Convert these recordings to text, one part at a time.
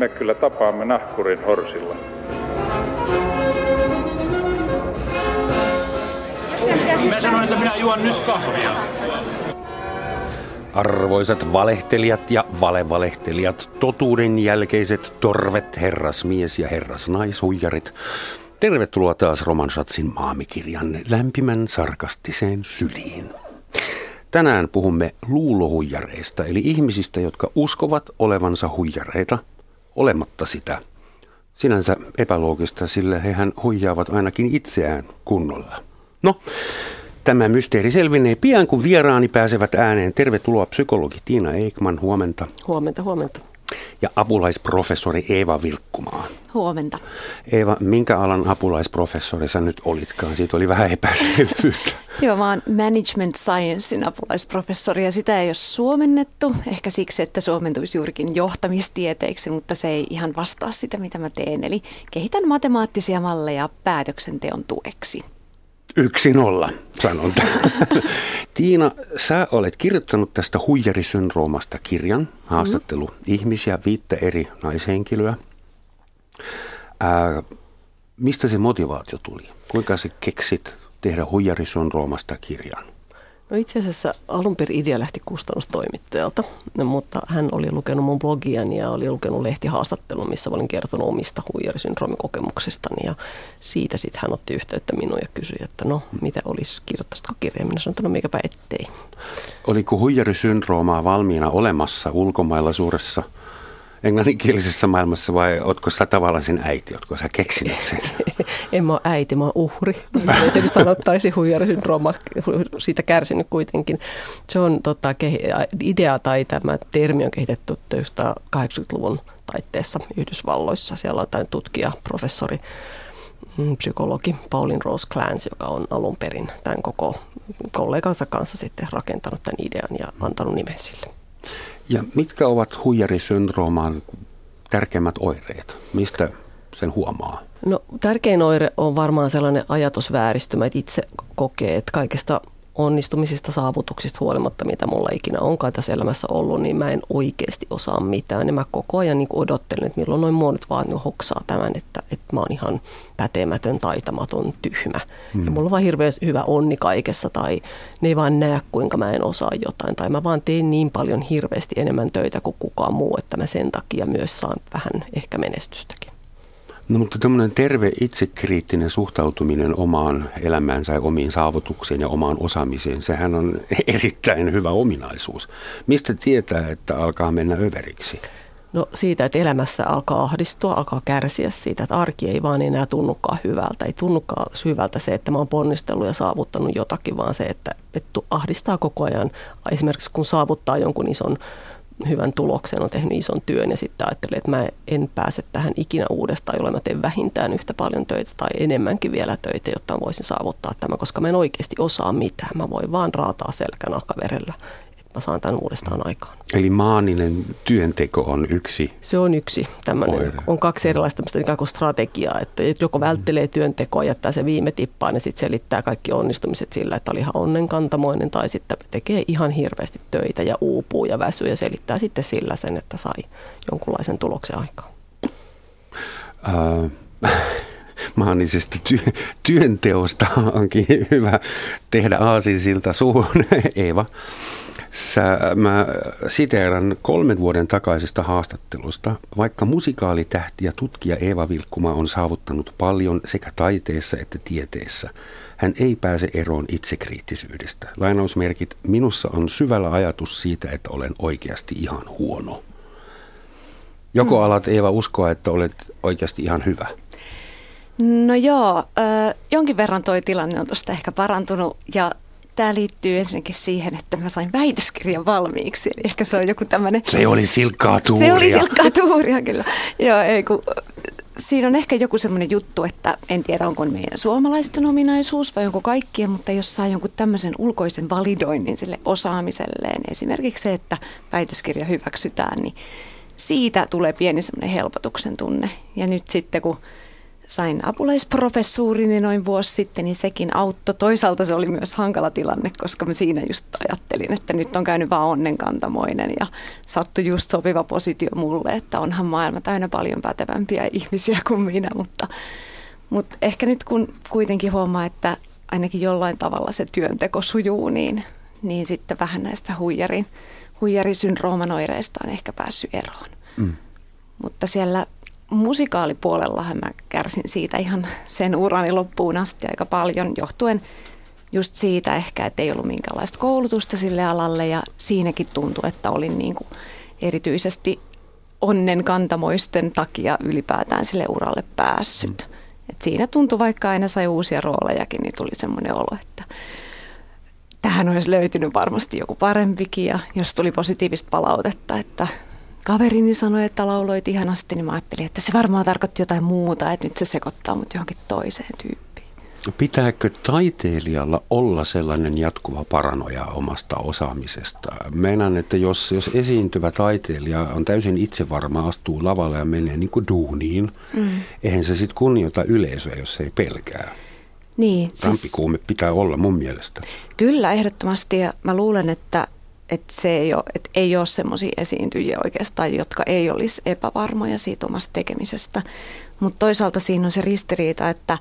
me kyllä tapaamme nahkurin horsilla. Mä sanoin, että minä juon nyt kahvia. Arvoisat valehtelijat ja valevalehtelijat, totuuden jälkeiset torvet, herrasmies ja herrasnaishuijarit. Tervetuloa taas Roman Schatzin maamikirjan lämpimän sarkastiseen syliin. Tänään puhumme luulohuijareista, eli ihmisistä, jotka uskovat olevansa huijareita olematta sitä. Sinänsä epäloogista, sillä hehän huijaavat ainakin itseään kunnolla. No, Tämä mysteeri selvinee pian, kun vieraani pääsevät ääneen. Tervetuloa psykologi Tiina Eikman, huomenta. Huomenta, huomenta. Ja apulaisprofessori Eeva Vilkkumaa. Huomenta. Eeva, minkä alan apulaisprofessori sä nyt olitkaan? Siitä oli vähän epäselvyyttä. Joo, mä oon Management Sciencein apulaisprofessori ja sitä ei ole suomennettu. Ehkä siksi, että suomentuisi juurikin johtamistieteiksi, mutta se ei ihan vastaa sitä, mitä mä teen. Eli kehitän matemaattisia malleja päätöksenteon tueksi. Yksi nolla, sanon Tiina, sä olet kirjoittanut tästä huijarisyndroomasta kirjan, haastattelu mm. ihmisiä, viittä eri naishenkilöä. Ää, mistä se motivaatio tuli? Kuinka sä keksit tehdä huijarisyndroomasta kirjan? No itse asiassa alun perin idea lähti kustannustoimittajalta, mutta hän oli lukenut mun blogiani ja oli lukenut lehtihaastattelun, missä olin kertonut omista huijarisyndroomikokemuksistani ja siitä sitten hän otti yhteyttä minuun ja kysyi, että no mitä olisi, kirjoittaisitko kirjaa? Minä sanoin, että no mikäpä ettei. Oliko huijarisyndroomaa valmiina olemassa ulkomailla suuressa – englanninkielisessä maailmassa vai ootko sä tavallaan sen äiti, ootko sä keksinyt sen? en mä ole äiti, mä oon uhri. Se nyt sanottaisi huijarisyndrooma, siitä kärsinyt kuitenkin. Se on tota, idea tai tämä termi on kehitetty 1980-luvun taitteessa Yhdysvalloissa. Siellä on tämä tutkija, professori, mm, psykologi Paulin Rose Clance, joka on alun perin tämän koko kollegansa kanssa sitten rakentanut tämän idean ja antanut nimen sille. Ja mitkä ovat huijarisyndrooman tärkeimmät oireet? Mistä sen huomaa? No tärkein oire on varmaan sellainen ajatusvääristymä, että itse kokee, että kaikesta onnistumisista, saavutuksista huolimatta, mitä mulla ikinä onkaan tässä elämässä ollut, niin mä en oikeasti osaa mitään. Ja mä koko ajan niin odottelen, että milloin noin muodot vaan niin hoksaa tämän, että, että mä oon ihan pätemätön, taitamaton, tyhmä. Hmm. Ja mulla on vaan hirveän hyvä onni kaikessa tai ne ei vaan näe, kuinka mä en osaa jotain. Tai mä vaan teen niin paljon hirveästi enemmän töitä kuin kukaan muu, että mä sen takia myös saan vähän ehkä menestystäkin. No mutta tämmöinen terve itsekriittinen suhtautuminen omaan elämäänsä ja omiin saavutuksiin ja omaan osaamiseen, sehän on erittäin hyvä ominaisuus. Mistä tietää, että alkaa mennä överiksi? No siitä, että elämässä alkaa ahdistua, alkaa kärsiä siitä, että arki ei vaan enää tunnukaan hyvältä. Ei tunnukaan hyvältä se, että mä oon ponnistellut ja saavuttanut jotakin, vaan se, että, ahdistaa koko ajan. Esimerkiksi kun saavuttaa jonkun ison hyvän tuloksen, on tehnyt ison työn ja sitten ajattelee, että mä en pääse tähän ikinä uudestaan, jolloin mä teen vähintään yhtä paljon töitä tai enemmänkin vielä töitä, jotta voisin saavuttaa tämä, koska mä en oikeasti osaa mitään. Mä voin vaan raataa selkänahkaverellä mä saan tämän uudestaan aikaan. Eli maaninen työnteko on yksi Se on yksi tämmöinen. On kaksi erilaista tämmöistä ikään kuin strategiaa, että joko välttelee työntekoa, jättää se viime tippaan ja sitten selittää kaikki onnistumiset sillä, että oli ihan onnenkantamoinen tai sitten tekee ihan hirveästi töitä ja uupuu ja väsyy ja selittää sitten sillä sen, että sai jonkunlaisen tuloksen aikaan. Uh, maanisesta ty- työnteosta onkin hyvä tehdä aasinsilta suun, Eeva. Sä, mä siteeran kolmen vuoden takaisesta haastattelusta. Vaikka musikaalitähti ja tutkija Eeva Vilkkuma on saavuttanut paljon sekä taiteessa että tieteessä, hän ei pääse eroon itsekriittisyydestä. Lainausmerkit, minussa on syvällä ajatus siitä, että olen oikeasti ihan huono. Joko hmm. alat Eeva uskoa, että olet oikeasti ihan hyvä? No joo, jonkin verran toi tilanne on tuosta ehkä parantunut ja tämä liittyy ensinnäkin siihen, että mä sain väitöskirjan valmiiksi. Eli ehkä se on joku tämmöinen... Se oli silkkaa tuuria. Se oli silkkaa tuuria, kyllä. Joo, ei kun, siinä on ehkä joku semmoinen juttu, että en tiedä onko meidän suomalaisten ominaisuus vai onko kaikkien, mutta jos saa jonkun tämmöisen ulkoisen validoinnin sille osaamiselleen, esimerkiksi se, että väitöskirja hyväksytään, niin siitä tulee pieni semmoinen helpotuksen tunne. Ja nyt sitten kun sain apulaisprofessuurini noin vuosi sitten, niin sekin auttoi. Toisaalta se oli myös hankala tilanne, koska mä siinä just ajattelin, että nyt on käynyt vaan onnenkantamoinen ja sattui just sopiva positio mulle, että onhan maailma täynnä paljon pätevämpiä ihmisiä kuin minä, mutta, mutta ehkä nyt kun kuitenkin huomaa, että ainakin jollain tavalla se työnteko sujuu, niin, niin sitten vähän näistä huijarin, huijarisyndrooman oireista on ehkä päässyt eroon. Mm. Mutta siellä musikaalipuolellahan mä kärsin siitä ihan sen urani loppuun asti aika paljon, johtuen just siitä ehkä, että ei ollut minkäänlaista koulutusta sille alalle ja siinäkin tuntui, että olin niin kuin erityisesti onnen kantamoisten takia ylipäätään sille uralle päässyt. Mm. Et siinä tuntui, vaikka aina sai uusia roolejakin, niin tuli semmoinen olo, että tähän olisi löytynyt varmasti joku parempikin ja jos tuli positiivista palautetta, että kaverini sanoi, että lauloit ihanasti, niin mä ajattelin, että se varmaan tarkoitti jotain muuta, että nyt se sekoittaa mut johonkin toiseen tyyppiin. Pitääkö taiteilijalla olla sellainen jatkuva paranoja omasta osaamisesta? Meinaan, että jos, jos esiintyvä taiteilija on täysin itsevarma, astuu lavalle ja menee niin kuin duuniin, mm. eihän se sitten kunnioita yleisöä, jos ei pelkää. Niin, siis, pitää olla mun mielestä. Kyllä, ehdottomasti. Ja mä luulen, että että se ei ole, että ei ole semmoisia esiintyjiä oikeastaan, jotka ei olisi epävarmoja siitä omasta tekemisestä. Mutta toisaalta siinä on se ristiriita, että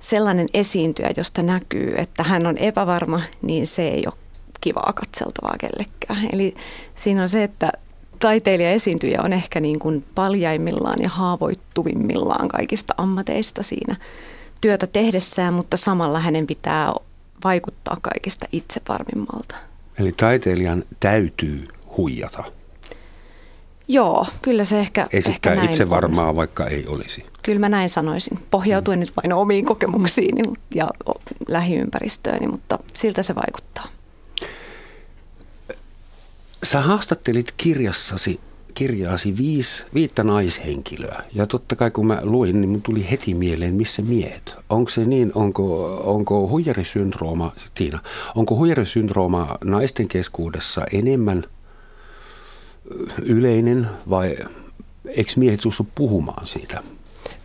sellainen esiintyjä, josta näkyy, että hän on epävarma, niin se ei ole kivaa katseltavaa kellekään. Eli siinä on se, että taiteilija esiintyjä on ehkä niin kuin paljaimmillaan ja haavoittuvimmillaan kaikista ammateista siinä työtä tehdessään, mutta samalla hänen pitää vaikuttaa kaikista itsevarmimmalta. Eli taiteilijan täytyy huijata. Joo, kyllä se ehkä, Esittää ehkä itse varmaa, on. vaikka ei olisi. Kyllä mä näin sanoisin, pohjautuen mm. nyt vain omiin kokemuksiini ja lähiympäristööni, mutta siltä se vaikuttaa. Sä haastattelit kirjassasi kirjaasi viisi, viittä naishenkilöä. Ja totta kai kun mä luin, niin mun tuli heti mieleen, missä miehet. Onko se niin, onko, onko huijarisyndrooma, Tiina, onko huijarisyndrooma naisten keskuudessa enemmän yleinen vai eikö miehet suostu puhumaan siitä?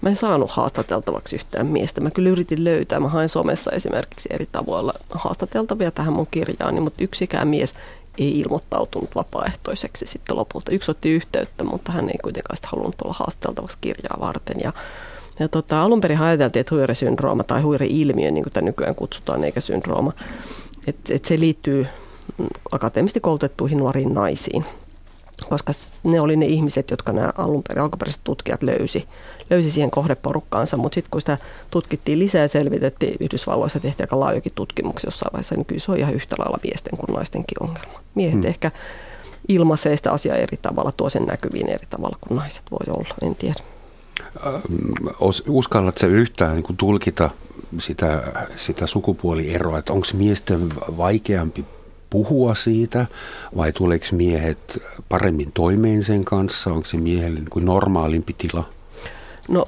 Mä en saanut haastateltavaksi yhtään miestä. Mä kyllä yritin löytää. Mä hain somessa esimerkiksi eri tavoilla haastateltavia tähän mun kirjaani, mutta yksikään mies ei ilmoittautunut vapaaehtoiseksi sitten lopulta. Yksi otti yhteyttä, mutta hän ei kuitenkaan halunnut olla haasteltavaksi kirjaa varten. Ja, ja tota, alun perin ajateltiin, että huirisyndrooma tai huiri-ilmiö, niin kuin tämä nykyään kutsutaan, eikä syndrooma, että, että se liittyy akateemisesti koulutettuihin nuoriin naisiin koska ne oli ne ihmiset, jotka nämä alun perin alkuperäiset tutkijat löysi, löysi siihen kohdeporukkaansa, mutta sitten kun sitä tutkittiin lisää ja selvitettiin, Yhdysvalloissa tehtiin aika laajokin tutkimuksia jossain vaiheessa, niin kyllä se on ihan yhtä lailla miesten kuin naistenkin ongelma. Miehet hmm. ehkä ilmaisee sitä asiaa eri tavalla, tuo sen näkyviin eri tavalla kuin naiset voi olla, en tiedä. Uskallatko yhtään niin kuin tulkita sitä, sitä sukupuolieroa, että onko miesten vaikeampi puhua siitä vai tuleeko miehet paremmin toimeen sen kanssa? Onko se miehelle niin kuin normaalimpi tila? No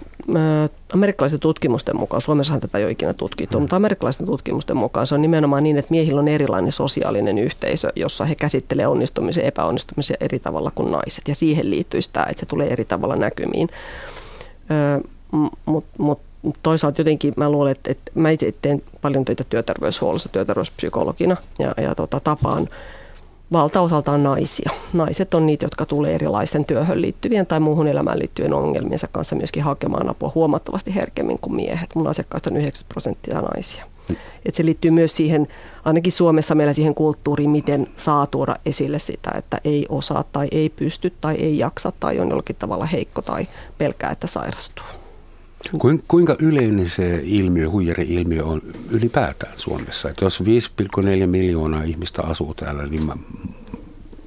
amerikkalaisten tutkimusten mukaan, Suomessahan tätä ei ole ikinä tutkittu, hmm. mutta amerikkalaisten tutkimusten mukaan se on nimenomaan niin, että miehillä on erilainen sosiaalinen yhteisö, jossa he käsittelevät onnistumisen ja epäonnistumisen eri tavalla kuin naiset. Ja siihen liittyy sitä, että se tulee eri tavalla näkymiin. Mutta mut toisaalta jotenkin mä luulen, että, että mä itse teen paljon töitä työterveyshuollossa työterveyspsykologina ja, ja tota, tapaan valtaosaltaan naisia. Naiset on niitä, jotka tulee erilaisten työhön liittyvien tai muuhun elämään liittyvien ongelmiensa kanssa myöskin hakemaan apua huomattavasti herkemmin kuin miehet. Mun asiakkaista on 90 prosenttia naisia. Et se liittyy myös siihen, ainakin Suomessa meillä siihen kulttuuriin, miten saa tuoda esille sitä, että ei osaa tai ei pysty tai ei jaksa tai on jollakin tavalla heikko tai pelkää, että sairastuu. Kuinka yleinen se ilmiö, huijari-ilmiö on ylipäätään Suomessa? Että jos 5,4 miljoonaa ihmistä asuu täällä, niin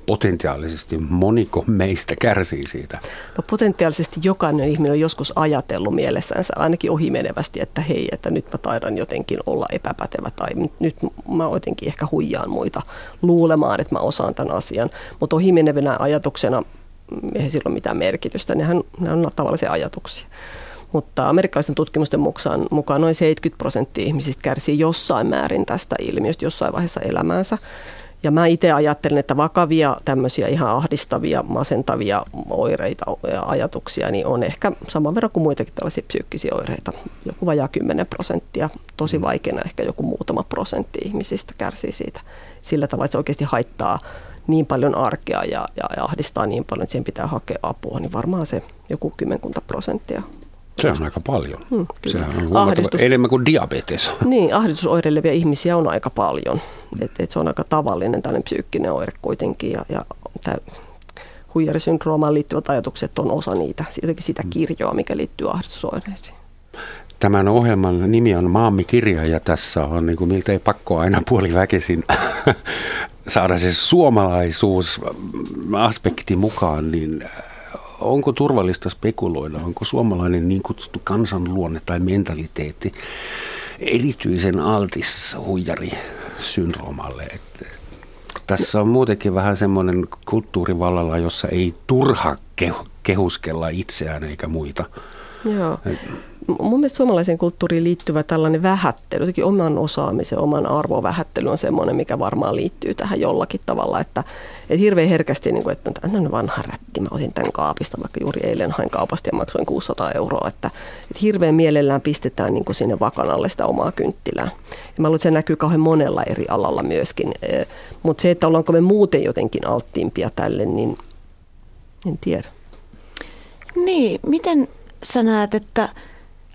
potentiaalisesti moniko meistä kärsii siitä? No potentiaalisesti jokainen ihminen on joskus ajatellut mielessänsä ainakin ohimenevästi, että hei, että nyt mä taidan jotenkin olla epäpätevä tai nyt mä jotenkin ehkä huijaan muita luulemaan, että mä osaan tämän asian. Mutta ohimenevänä ajatuksena ei sillä ole mitään merkitystä, nehän, ne on tavallisia ajatuksia. Mutta amerikkalaisten tutkimusten mukaan, mukaan noin 70 prosenttia ihmisistä kärsii jossain määrin tästä ilmiöstä jossain vaiheessa elämäänsä. Ja mä itse ajattelen, että vakavia tämmöisiä ihan ahdistavia, masentavia oireita ja ajatuksia, niin on ehkä saman verran kuin muitakin tällaisia psyykkisiä oireita. Joku vajaa 10 prosenttia, tosi mm. vaikeana ehkä joku muutama prosentti ihmisistä kärsii siitä sillä tavalla, että se oikeasti haittaa niin paljon arkea ja, ja, ja ahdistaa niin paljon, että siihen pitää hakea apua, niin varmaan se joku kymmenkunta prosenttia se on aika paljon. Hmm, Sehän on Ahdistus, enemmän kuin diabetes. Niin, ahdistusoireilevia ihmisiä on aika paljon. Et, et se on aika tavallinen tällainen psyykkinen oire kuitenkin. Ja, ja tämä huijarisyndroomaan liittyvät ajatukset on osa niitä, jotenkin sitä hmm. kirjoa, mikä liittyy ahdistusoireisiin. Tämän ohjelman nimi on Maammi kirja ja tässä on niin kuin miltei pakko aina puoliväkisin saada se suomalaisuus aspekti mukaan, niin onko turvallista spekuloida, onko suomalainen niin kutsuttu kansanluonne tai mentaliteetti erityisen altis huijarisyndroomalle? Että tässä on muutenkin vähän semmoinen kulttuurivallalla, jossa ei turha kehuskella itseään eikä muita. Joo. Mun mielestä suomalaisen kulttuuriin liittyvä tällainen vähättely, jotenkin oman osaamisen, oman arvovähättely on semmoinen, mikä varmaan liittyy tähän jollakin tavalla, että, että hirveän herkästi, niin kuin, että on vanha rätti, mä otin tämän kaapista, vaikka juuri eilen hain kaupasta ja maksoin 600 euroa, että, että hirveän mielellään pistetään niin kuin sinne vakanalle sitä omaa kynttilää. Ja mä luulen, että se näkyy kauhean monella eri alalla myöskin, mutta se, että ollaanko me muuten jotenkin alttiimpia tälle, niin en tiedä. Niin, miten sä näet, että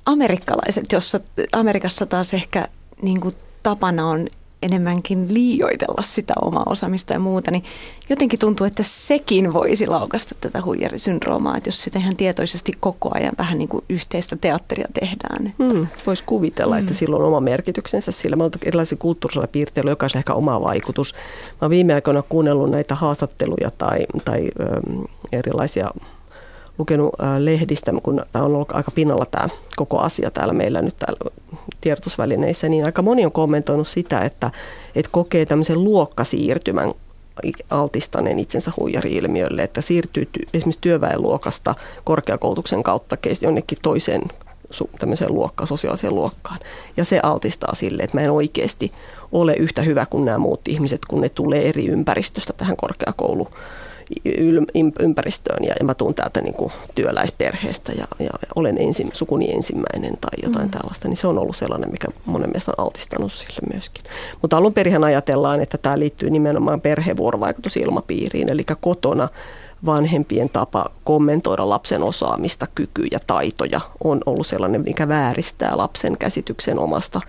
amerikkalaiset, jossa Amerikassa taas ehkä niin kuin tapana on enemmänkin liioitella sitä omaa osaamista ja muuta, niin jotenkin tuntuu, että sekin voisi laukasta tätä huijarisyndroomaa, että jos sitä ihan tietoisesti koko ajan vähän niin kuin yhteistä teatteria tehdään. Hmm, Voisi kuvitella, hmm. että sillä on oma merkityksensä sillä. Meillä on erilaisia kulttuurisilla piirteillä, jokaisella ehkä oma vaikutus. Mä olen viime aikoina kuunnellut näitä haastatteluja tai, tai ö, erilaisia lukenut lehdistä, kun tämä on ollut aika pinnalla tämä koko asia täällä meillä nyt täällä tiedotusvälineissä, niin aika moni on kommentoinut sitä, että, että kokee tämmöisen luokkasiirtymän altistaneen itsensä huijari-ilmiölle, että siirtyy esimerkiksi työväenluokasta korkeakoulutuksen kautta jonnekin toiseen tämmöiseen luokkaan, sosiaaliseen luokkaan. Ja se altistaa sille, että mä en oikeasti ole yhtä hyvä kuin nämä muut ihmiset, kun ne tulee eri ympäristöstä tähän korkeakouluun ympäristöön ja, ja mä tuun täältä niin kuin työläisperheestä ja, ja olen ensi, sukuni ensimmäinen tai jotain mm. tällaista, niin se on ollut sellainen, mikä monen mielestä on altistanut sille myöskin. Mutta alun perin ajatellaan, että tämä liittyy nimenomaan perhevuorovaikutusilmapiiriin, eli kotona vanhempien tapa kommentoida lapsen osaamista, kykyjä, taitoja on ollut sellainen, mikä vääristää lapsen käsityksen omasta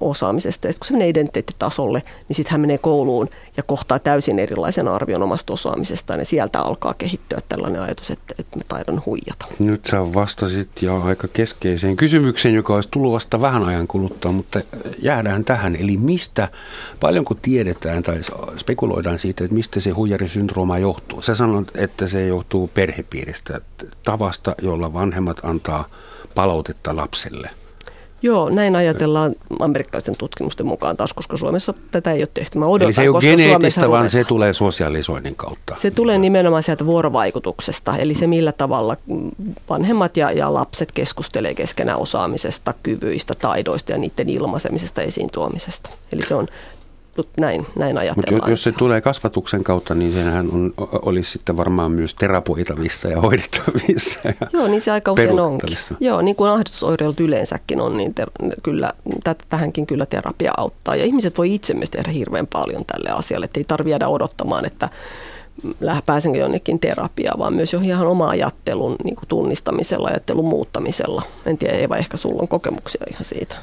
osaamisesta. Ja sitten kun se menee identiteettitasolle, niin sitten hän menee kouluun ja kohtaa täysin erilaisen arvion omasta osaamisestaan. Ja sieltä alkaa kehittyä tällainen ajatus, että, että me taidan huijata. Nyt sä vastasit jo aika keskeiseen kysymykseen, joka olisi tullut vasta vähän ajan kuluttua, mutta jäädään tähän. Eli mistä, paljonko tiedetään tai spekuloidaan siitä, että mistä se huijarisyndrooma johtuu? Sä sanoit, että se johtuu perhepiiristä, tavasta, jolla vanhemmat antaa palautetta lapselle – Joo, näin ajatellaan amerikkalaisten tutkimusten mukaan taas, koska Suomessa tätä ei ole tehty. Mä odotan, Eli se ei ole geneettistä, vaan se tulee sosiaalisoinnin kautta. Se tulee nimenomaan sieltä vuorovaikutuksesta, eli se millä tavalla vanhemmat ja, ja lapset keskustelee keskenään osaamisesta, kyvyistä, taidoista ja niiden ilmaisemisesta, esiin tuomisesta. Eli se on näin, näin ajatellaan. Mutta jos se tulee kasvatuksen kautta, niin sehän on, olisi sitten varmaan myös terapoitavissa ja hoidettavissa. Ja Joo, niin se aika usein onkin. Joo, niin kuin ahdistusoireilut yleensäkin on, niin ter- kyllä, tähänkin kyllä terapia auttaa. Ja ihmiset voi itse myös tehdä hirveän paljon tälle asialle, että ei tarvitse jäädä odottamaan, että pääsenkö jonnekin terapiaan, vaan myös jo ihan oma ajattelun niin kuin tunnistamisella, ajattelun muuttamisella. En tiedä, Eva, ehkä sulla on kokemuksia ihan siitä.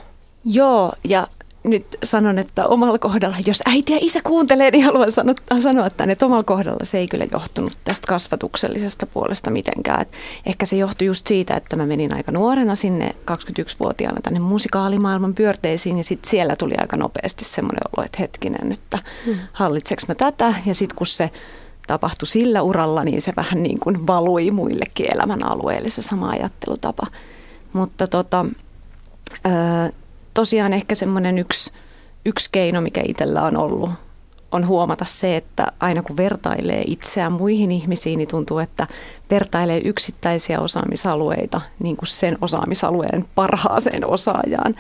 Joo, ja nyt sanon, että omalla kohdalla, jos äiti ja isä kuuntelee, niin haluan sanoa, sanoa että omalla kohdalla se ei kyllä johtunut tästä kasvatuksellisesta puolesta mitenkään. Et ehkä se johtui just siitä, että mä menin aika nuorena sinne 21-vuotiaana tänne musikaalimaailman pyörteisiin ja sitten siellä tuli aika nopeasti semmoinen olo, että hetkinen, että hmm. hallitseks mä tätä ja sitten kun se tapahtui sillä uralla, niin se vähän niin kuin valui muillekin elämän alueille se sama ajattelutapa. Mutta tota, tosiaan ehkä semmoinen yksi, yksi keino, mikä itsellä on ollut, on huomata se, että aina kun vertailee itseään muihin ihmisiin, niin tuntuu, että vertailee yksittäisiä osaamisalueita niin kuin sen osaamisalueen parhaaseen osaajaan.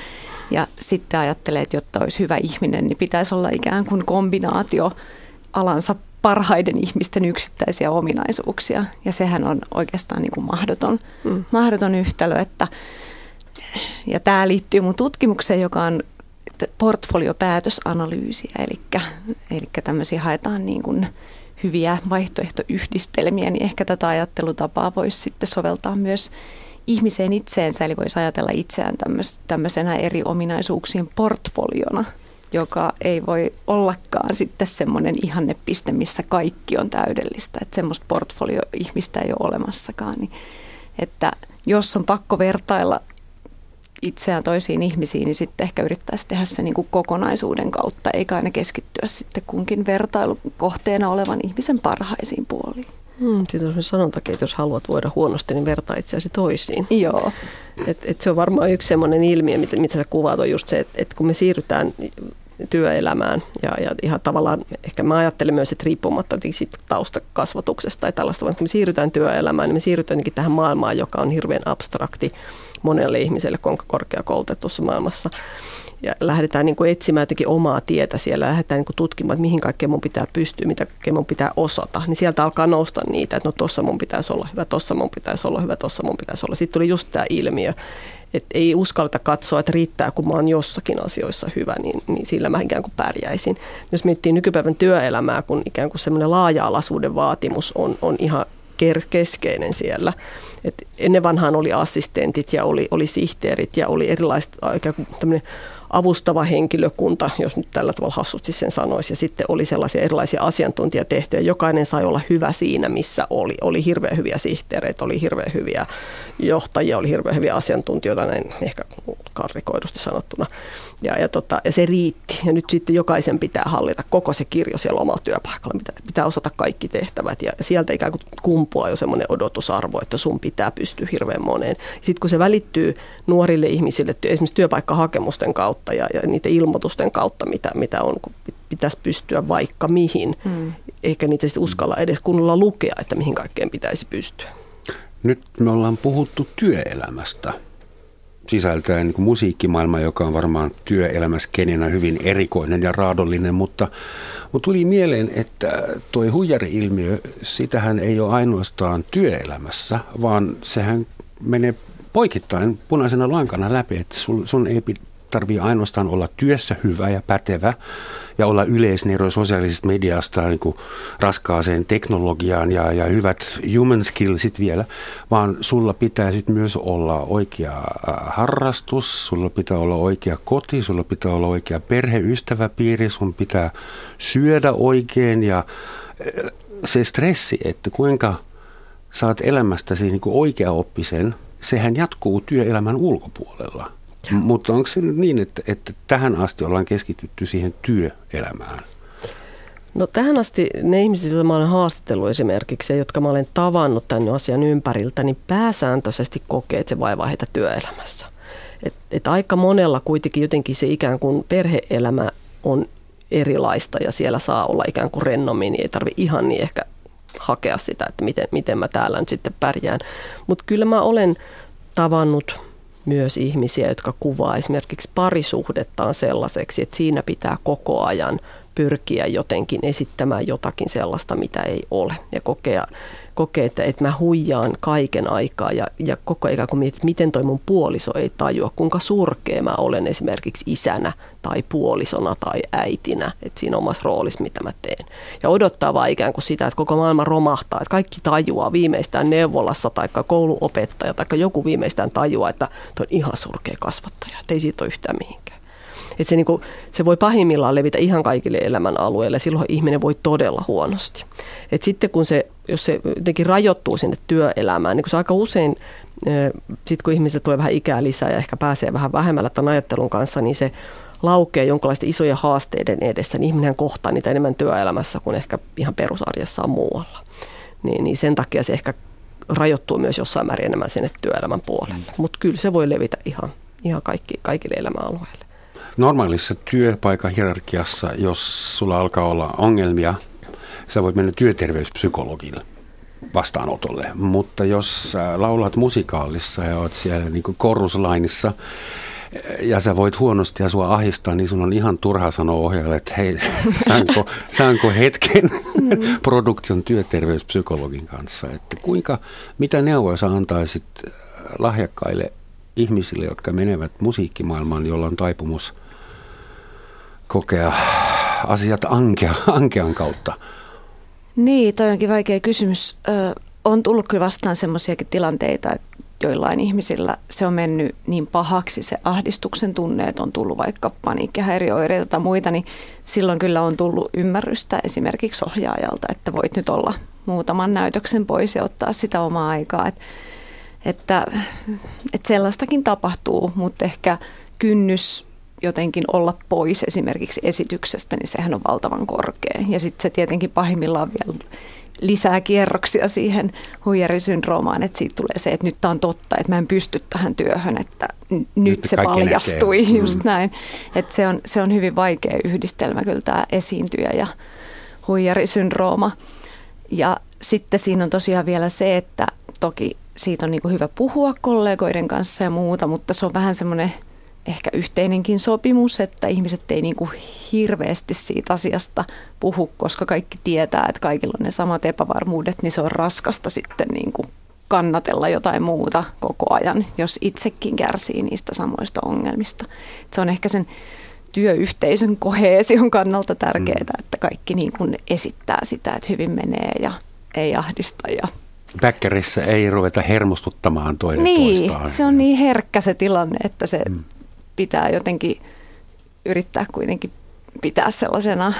Ja sitten ajattelee, että jotta olisi hyvä ihminen, niin pitäisi olla ikään kuin kombinaatio alansa parhaiden ihmisten yksittäisiä ominaisuuksia. Ja sehän on oikeastaan niin kuin mahdoton, mm. mahdoton yhtälö. Että, ja tämä liittyy mun tutkimukseen, joka on portfoliopäätösanalyysiä, eli, eli tämmöisiä haetaan niin kuin hyviä vaihtoehtoyhdistelmiä, niin ehkä tätä ajattelutapaa voisi sitten soveltaa myös ihmiseen itseensä, eli voisi ajatella itseään tämmöisenä eri ominaisuuksien portfoliona, joka ei voi ollakaan sitten semmoinen ihannepiste, missä kaikki on täydellistä, että semmoista portfolio-ihmistä ei ole olemassakaan, niin että jos on pakko vertailla itseään toisiin ihmisiin, niin sitten ehkä yrittäisi tehdä se niin kuin kokonaisuuden kautta, eikä aina keskittyä sitten kunkin vertailukohteena olevan ihmisen parhaisiin puoliin. Hmm, Sitten on sanontakin, että jos haluat voida huonosti, niin vertaa itseäsi toisiin. Joo. Et, et se on varmaan yksi sellainen ilmiö, mitä, mitä sä kuvaat, on just se, että, että kun me siirrytään työelämään ja, ja ihan tavallaan, ehkä mä ajattelen myös, että riippumatta siitä taustakasvatuksesta tai tällaista, vaan kun me siirrytään työelämään, niin me siirrytään tähän maailmaan, joka on hirveän abstrakti monelle ihmiselle, kun on korkeakoulutetussa maailmassa ja lähdetään niin kuin etsimään jotenkin omaa tietä siellä, lähdetään niin kuin tutkimaan, että mihin kaikkeen mun pitää pystyä, mitä kaikkea mun pitää osata, niin sieltä alkaa nousta niitä, että no tossa mun pitäisi olla hyvä, tossa mun pitäisi olla hyvä, tossa mun pitäisi olla. Sitten tuli just tämä ilmiö, että ei uskalleta katsoa, että riittää, kun mä oon jossakin asioissa hyvä, niin, niin sillä mä ikään kuin pärjäisin. Jos miettii nykypäivän työelämää, kun ikään kuin semmoinen laaja-alaisuuden vaatimus on, on ihan keskeinen siellä. Et ennen vanhaan oli assistentit ja oli, oli sihteerit ja oli kuin avustava henkilökunta, jos nyt tällä tavalla hassusti sen sanoisi. Ja sitten oli sellaisia erilaisia asiantuntijatehtäviä. Jokainen sai olla hyvä siinä, missä oli. Oli hirveän hyviä sihteereitä, oli hirveän hyviä johtajia, oli hirveän hyviä asiantuntijoita, näin ehkä karrikoidusti sanottuna. Ja, ja, tota, ja se riitti. Ja nyt sitten jokaisen pitää hallita koko se kirjo siellä omalla työpaikalla. Pitää, pitää osata kaikki tehtävät. Ja sieltä ikään kuin kumpuaa jo semmoinen odotusarvo, että sun pitää pystyä hirveän moneen. Sitten kun se välittyy nuorille ihmisille esimerkiksi työpaikkahakemusten kautta ja, ja niiden ilmoitusten kautta, mitä, mitä on, kun pitäisi pystyä vaikka mihin, hmm. eikä niitä sitten uskalla edes kunnolla lukea, että mihin kaikkeen pitäisi pystyä. Nyt me ollaan puhuttu työelämästä sisältäen niin musiikkimaailma, joka on varmaan työelämäskenenä hyvin erikoinen ja raadollinen, mutta, mutta tuli mieleen, että tuo huijari-ilmiö, sitähän ei ole ainoastaan työelämässä, vaan sehän menee poikittain punaisena lankana läpi, että sun, sun ei tarvii ainoastaan olla työssä hyvä ja pätevä ja olla yleisnero sosiaalisesta mediasta niin kuin raskaaseen teknologiaan ja, ja hyvät human skillsit vielä, vaan sulla pitää sitten myös olla oikea äh, harrastus, sulla pitää olla oikea koti, sulla pitää olla oikea perheystäväpiiri, sun pitää syödä oikein ja äh, se stressi, että kuinka saat elämästäsi niin kuin oikeaoppisen, sehän jatkuu työelämän ulkopuolella. Mutta onko se nyt niin, että, että tähän asti ollaan keskitytty siihen työelämään? No tähän asti ne ihmiset, joita mä olen haastatellut esimerkiksi ja jotka mä olen tavannut tämän asian ympäriltä, niin pääsääntöisesti kokee, että se vaivaa heitä työelämässä. Et, et aika monella kuitenkin jotenkin se ikään kuin perheelämä on erilaista ja siellä saa olla ikään kuin rennommin, niin ei tarvi ihan niin ehkä hakea sitä, että miten, miten mä täällä nyt sitten pärjään. Mutta kyllä mä olen tavannut myös ihmisiä, jotka kuvaa esimerkiksi parisuhdettaan sellaiseksi, että siinä pitää koko ajan pyrkiä jotenkin esittämään jotakin sellaista, mitä ei ole. Ja kokea, kokee, että, että mä huijaan kaiken aikaa ja, ja koko ajan kun mietit, miten toi mun puoliso ei tajua, kuinka surkea mä olen esimerkiksi isänä tai puolisona tai äitinä, että siinä omassa roolissa, mitä mä teen. Ja odottaa vaan ikään kuin sitä, että koko maailma romahtaa, että kaikki tajuaa viimeistään neuvolassa tai kouluopettaja tai joku viimeistään tajuaa, että toi on ihan surkea kasvattaja, että ei siitä ole yhtään mihinkään. Että se, niin kuin, se voi pahimmillaan levitä ihan kaikille elämän alueille silloin ihminen voi todella huonosti. Et sitten kun se, jos se jotenkin rajoittuu sinne työelämään, niin kun se aika usein, sitten kun ihmiset tulee vähän ikää lisää ja ehkä pääsee vähän vähemmällä tämän ajattelun kanssa, niin se laukee jonkinlaisten isojen haasteiden edessä, niin ihminen kohtaa niitä enemmän työelämässä kuin ehkä ihan perusarjessaan muualla. Niin, niin sen takia se ehkä rajoittuu myös jossain määrin enemmän sinne työelämän puolelle. Mutta kyllä se voi levitä ihan, ihan kaikki, kaikille elämäalueille. Normaalissa työpaikan hierarkiassa, jos sulla alkaa olla ongelmia, sä voit mennä työterveyspsykologille vastaanotolle. Mutta jos laulat musikaalissa ja oot siellä niin koruslainissa, ja sä voit huonosti ja sua ahistaa, niin sun on ihan turha sanoa ohjaajalle, että hei, saanko, saanko hetken mm. produktion työterveyspsykologin kanssa, että kuinka, mitä neuvoja sä antaisit lahjakkaille ihmisille, jotka menevät musiikkimaailmaan, jolla on taipumus kokea asiat ankea, ankean kautta? Niin, toi onkin vaikea kysymys. Ö, on tullut kyllä vastaan semmoisiakin tilanteita, että joillain ihmisillä se on mennyt niin pahaksi se ahdistuksen tunne, että on tullut vaikka paniikkihäiriöoireita tai muita, niin silloin kyllä on tullut ymmärrystä esimerkiksi ohjaajalta, että voit nyt olla muutaman näytöksen pois ja ottaa sitä omaa aikaa. Että, että, että sellaistakin tapahtuu, mutta ehkä kynnys jotenkin olla pois esimerkiksi esityksestä, niin sehän on valtavan korkea. Ja sitten se tietenkin pahimmillaan vielä lisää kierroksia siihen huijarisyndroomaan, että siitä tulee se, että nyt tämä on totta, että mä en pysty tähän työhön, että n- nyt se paljastui, näkee. just mm. näin. Että se on, se on hyvin vaikea yhdistelmä kyllä tämä esiintyjä ja huijarisyndrooma. Ja sitten siinä on tosiaan vielä se, että toki siitä on niin hyvä puhua kollegoiden kanssa ja muuta, mutta se on vähän semmoinen – ehkä yhteinenkin sopimus, että ihmiset ei niin kuin hirveästi siitä asiasta puhu, koska kaikki tietää, että kaikilla on ne samat epävarmuudet, niin se on raskasta sitten niin kuin kannatella jotain muuta koko ajan, jos itsekin kärsii niistä samoista ongelmista. Se on ehkä sen työyhteisön koheesion kannalta tärkeää, mm. että kaikki niin kuin esittää sitä, että hyvin menee ja ei ahdista ja Väkkärissä ei ruveta hermostuttamaan toinen niin, toistaan. se on niin herkkä se tilanne, että se mm pitää jotenkin yrittää kuitenkin pitää sellaisena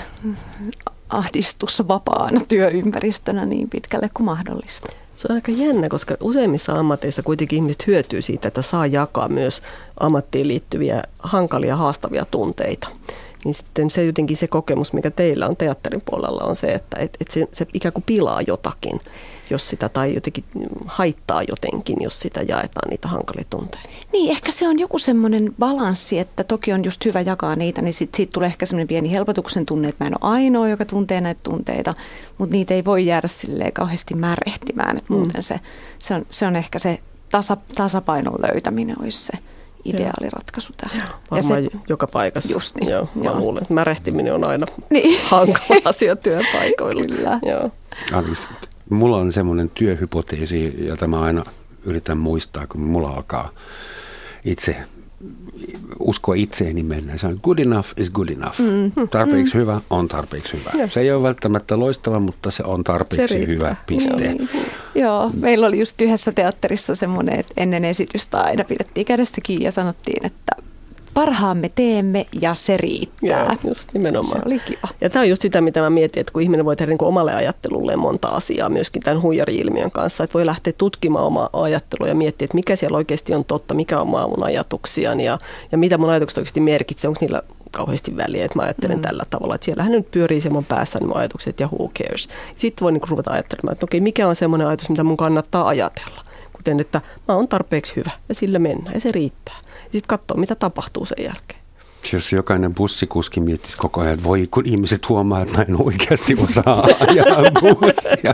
ahdistusvapaana työympäristönä niin pitkälle kuin mahdollista. Se on aika jännä, koska useimmissa ammateissa kuitenkin ihmiset hyötyy siitä, että saa jakaa myös ammattiin liittyviä hankalia, haastavia tunteita. Niin sitten se jotenkin se kokemus, mikä teillä on teatterin puolella, on se, että et, et se, se ikään kuin pilaa jotakin jos sitä, tai jotenkin haittaa jotenkin, jos sitä jaetaan niitä hankalia tunteita. Niin, ehkä se on joku semmoinen balanssi, että toki on just hyvä jakaa niitä, niin siitä sit tulee ehkä semmoinen pieni helpotuksen tunne, että mä en ole ainoa, joka tuntee näitä tunteita, mutta niitä ei voi jäädä silleen kauheasti märehtimään, että mm. muuten mm. se, se, on, se on ehkä se tasa, tasapainon löytäminen olisi se ideaaliratkaisu tähän. Joo, varmaan ja se, joka paikassa. Just niin. Joo, mä joo. luulen, että märehtiminen on aina niin. hankala asia työpaikoilla. Kyllä. Joo. Alice, Mulla on semmoinen työhypoteesi, jota mä aina yritän muistaa, kun mulla alkaa itse uskoa itseeni mennä. Se on good enough is good enough. Mm. Tarpeeksi mm. hyvä on tarpeeksi hyvä. Ja. Se ei ole välttämättä loistava, mutta se on tarpeeksi se hyvä piste. Joo. Joo, meillä oli just yhdessä teatterissa semmoinen, että ennen esitystä aina pidettiin kädestä kiinni ja sanottiin, että parhaamme teemme ja se riittää. Joo, just nimenomaan. Se oli kiva. Ja tämä on just sitä, mitä mä mietin, että kun ihminen voi tehdä niin omalle ajattelulle monta asiaa myöskin tämän huijari-ilmiön kanssa, että voi lähteä tutkimaan omaa ajattelua ja miettiä, että mikä siellä oikeasti on totta, mikä on mun ajatuksiani ja, ja mitä mun ajatukset oikeasti merkitsee, onko niillä kauheasti väliä, että mä ajattelen mm. tällä tavalla, että siellähän nyt pyörii se mun päässä niin mun ajatukset ja who cares. Sitten voi niin ruveta ajattelemaan, että okei, mikä on semmoinen ajatus, mitä mun kannattaa ajatella. Kuten, että mä oon tarpeeksi hyvä ja sillä mennään ja se riittää sitten katsoa, mitä tapahtuu sen jälkeen. Jos jokainen bussikuski miettisi koko ajan, että voi kun ihmiset huomaa, että mä en oikeasti osaa ajaa bussia.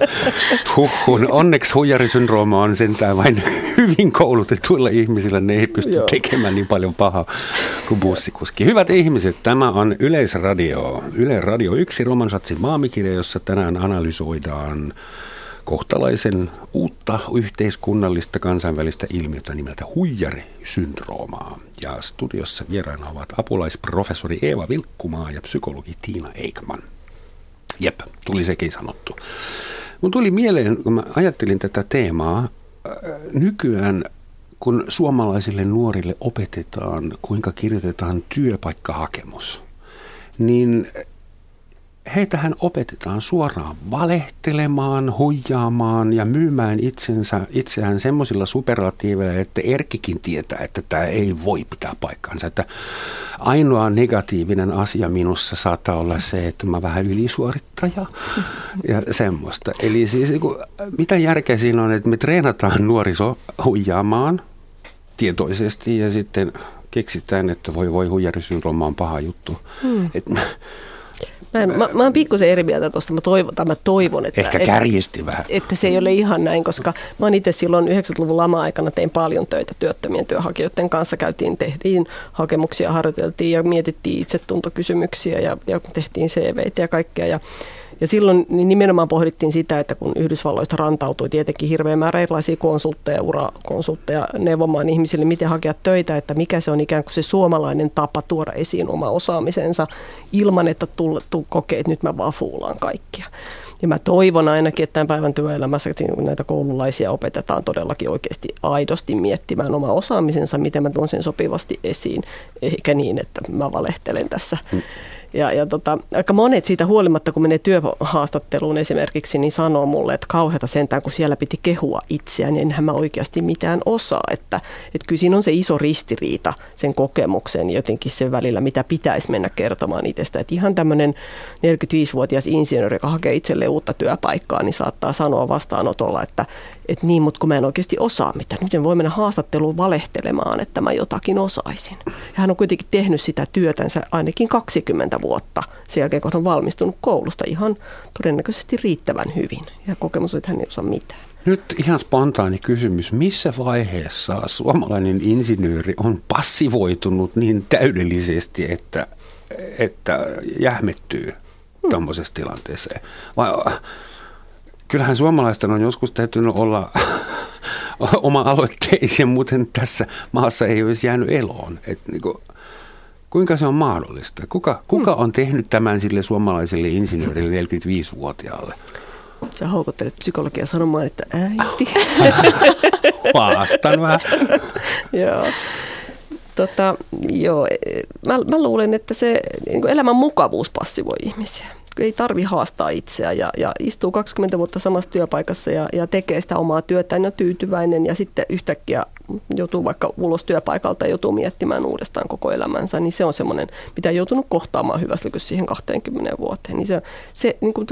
Huhhun. Onneksi huijarisyndrooma on sentään vain hyvin koulutetuilla ihmisillä. Ne ei pysty Joo. tekemään niin paljon pahaa kuin bussikuski. Hyvät ihmiset, tämä on Yleisradio. Yle Radio 1 Romansatsin maamikirja, jossa tänään analysoidaan kohtalaisen uutta yhteiskunnallista kansainvälistä ilmiötä nimeltä huijarisyndroomaa. Ja studiossa vieraana ovat apulaisprofessori Eeva Vilkkumaa ja psykologi Tiina Eikman. Jep, tuli sekin sanottu. Mun tuli mieleen, kun mä ajattelin tätä teemaa, äh, nykyään kun suomalaisille nuorille opetetaan, kuinka kirjoitetaan työpaikkahakemus, niin heitähän opetetaan suoraan valehtelemaan, huijaamaan ja myymään itsensä, itseään semmoisilla superlatiiveilla, että Erkkikin tietää, että tämä ei voi pitää paikkaansa. Että ainoa negatiivinen asia minussa saattaa olla se, että mä vähän ylisuorittaja ja semmoista. Eli siis mitä järkeä siinä on, että me treenataan nuoriso huijaamaan tietoisesti ja sitten keksitään, että voi voi huijarisyndrooma on paha juttu. Hmm. Et, Mä, en, mä, mä oon pikkusen eri mieltä tuosta. Mä, toivon, mä toivon, että, Ehkä kärjisti vähän. Että se ei ole ihan näin, koska mä oon itse silloin 90-luvun lama-aikana tein paljon töitä työttömien työnhakijoiden kanssa. Käytiin, tehtiin hakemuksia, harjoiteltiin ja mietittiin itsetuntokysymyksiä ja, ja tehtiin CVitä ja kaikkea. Ja ja silloin niin nimenomaan pohdittiin sitä, että kun Yhdysvalloista rantautui tietenkin hirveän määrä erilaisia konsultteja, urakonsultteja neuvomaan ihmisille, miten hakea töitä, että mikä se on ikään kuin se suomalainen tapa tuoda esiin oma osaamisensa ilman, että tu kokee, että nyt mä vaan fuulaan kaikkia. Ja mä toivon ainakin, että tämän päivän työelämässä näitä koululaisia opetetaan todellakin oikeasti aidosti miettimään oma osaamisensa, miten mä tuon sen sopivasti esiin, eikä niin, että mä valehtelen tässä. Mm ja, ja tota, aika monet siitä huolimatta, kun menee työhaastatteluun esimerkiksi, niin sanoo mulle, että kauheata sentään, kun siellä piti kehua itseään, niin enhän mä oikeasti mitään osaa. Että, että kyllä siinä on se iso ristiriita sen kokemuksen jotenkin sen välillä, mitä pitäisi mennä kertomaan itsestä. Että ihan tämmöinen 45-vuotias insinööri, joka hakee itselleen uutta työpaikkaa, niin saattaa sanoa vastaanotolla, että, että niin, mutta kun mä en oikeasti osaa mitään. Miten voi mennä haastatteluun valehtelemaan, että mä jotakin osaisin. Ja hän on kuitenkin tehnyt sitä työtänsä ainakin 20 vuotta sen jälkeen, kun hän on valmistunut koulusta ihan todennäköisesti riittävän hyvin. Ja kokemus on, että hän ei osaa mitään. Nyt ihan spontaani kysymys. Missä vaiheessa suomalainen insinööri on passivoitunut niin täydellisesti, että, että jähmettyy hmm. tuommoisessa tilanteessa? Vai kyllähän suomalaisten on joskus täytynyt olla oma-aloitteisia, muuten tässä maassa ei olisi jäänyt eloon. Et niin kuin, kuinka se on mahdollista? Kuka, kuka on tehnyt tämän sille suomalaiselle insinöörille 45-vuotiaalle? Sä houkuttelet psykologia sanomaan, että äiti. Haastan vähän. joo. Tota, joo. Mä, mä luulen, että se niin elämän mukavuus passivoi ihmisiä ei tarvi haastaa itseä ja, ja istuu 20 vuotta samassa työpaikassa ja, ja tekee sitä omaa työtään ja tyytyväinen ja sitten yhtäkkiä joutuu vaikka ulos työpaikalta ja joutuu miettimään uudestaan koko elämänsä, niin se on semmoinen, mitä on joutunut kohtaamaan hyvästi siihen 20 vuoteen. Niin se, se niin kuin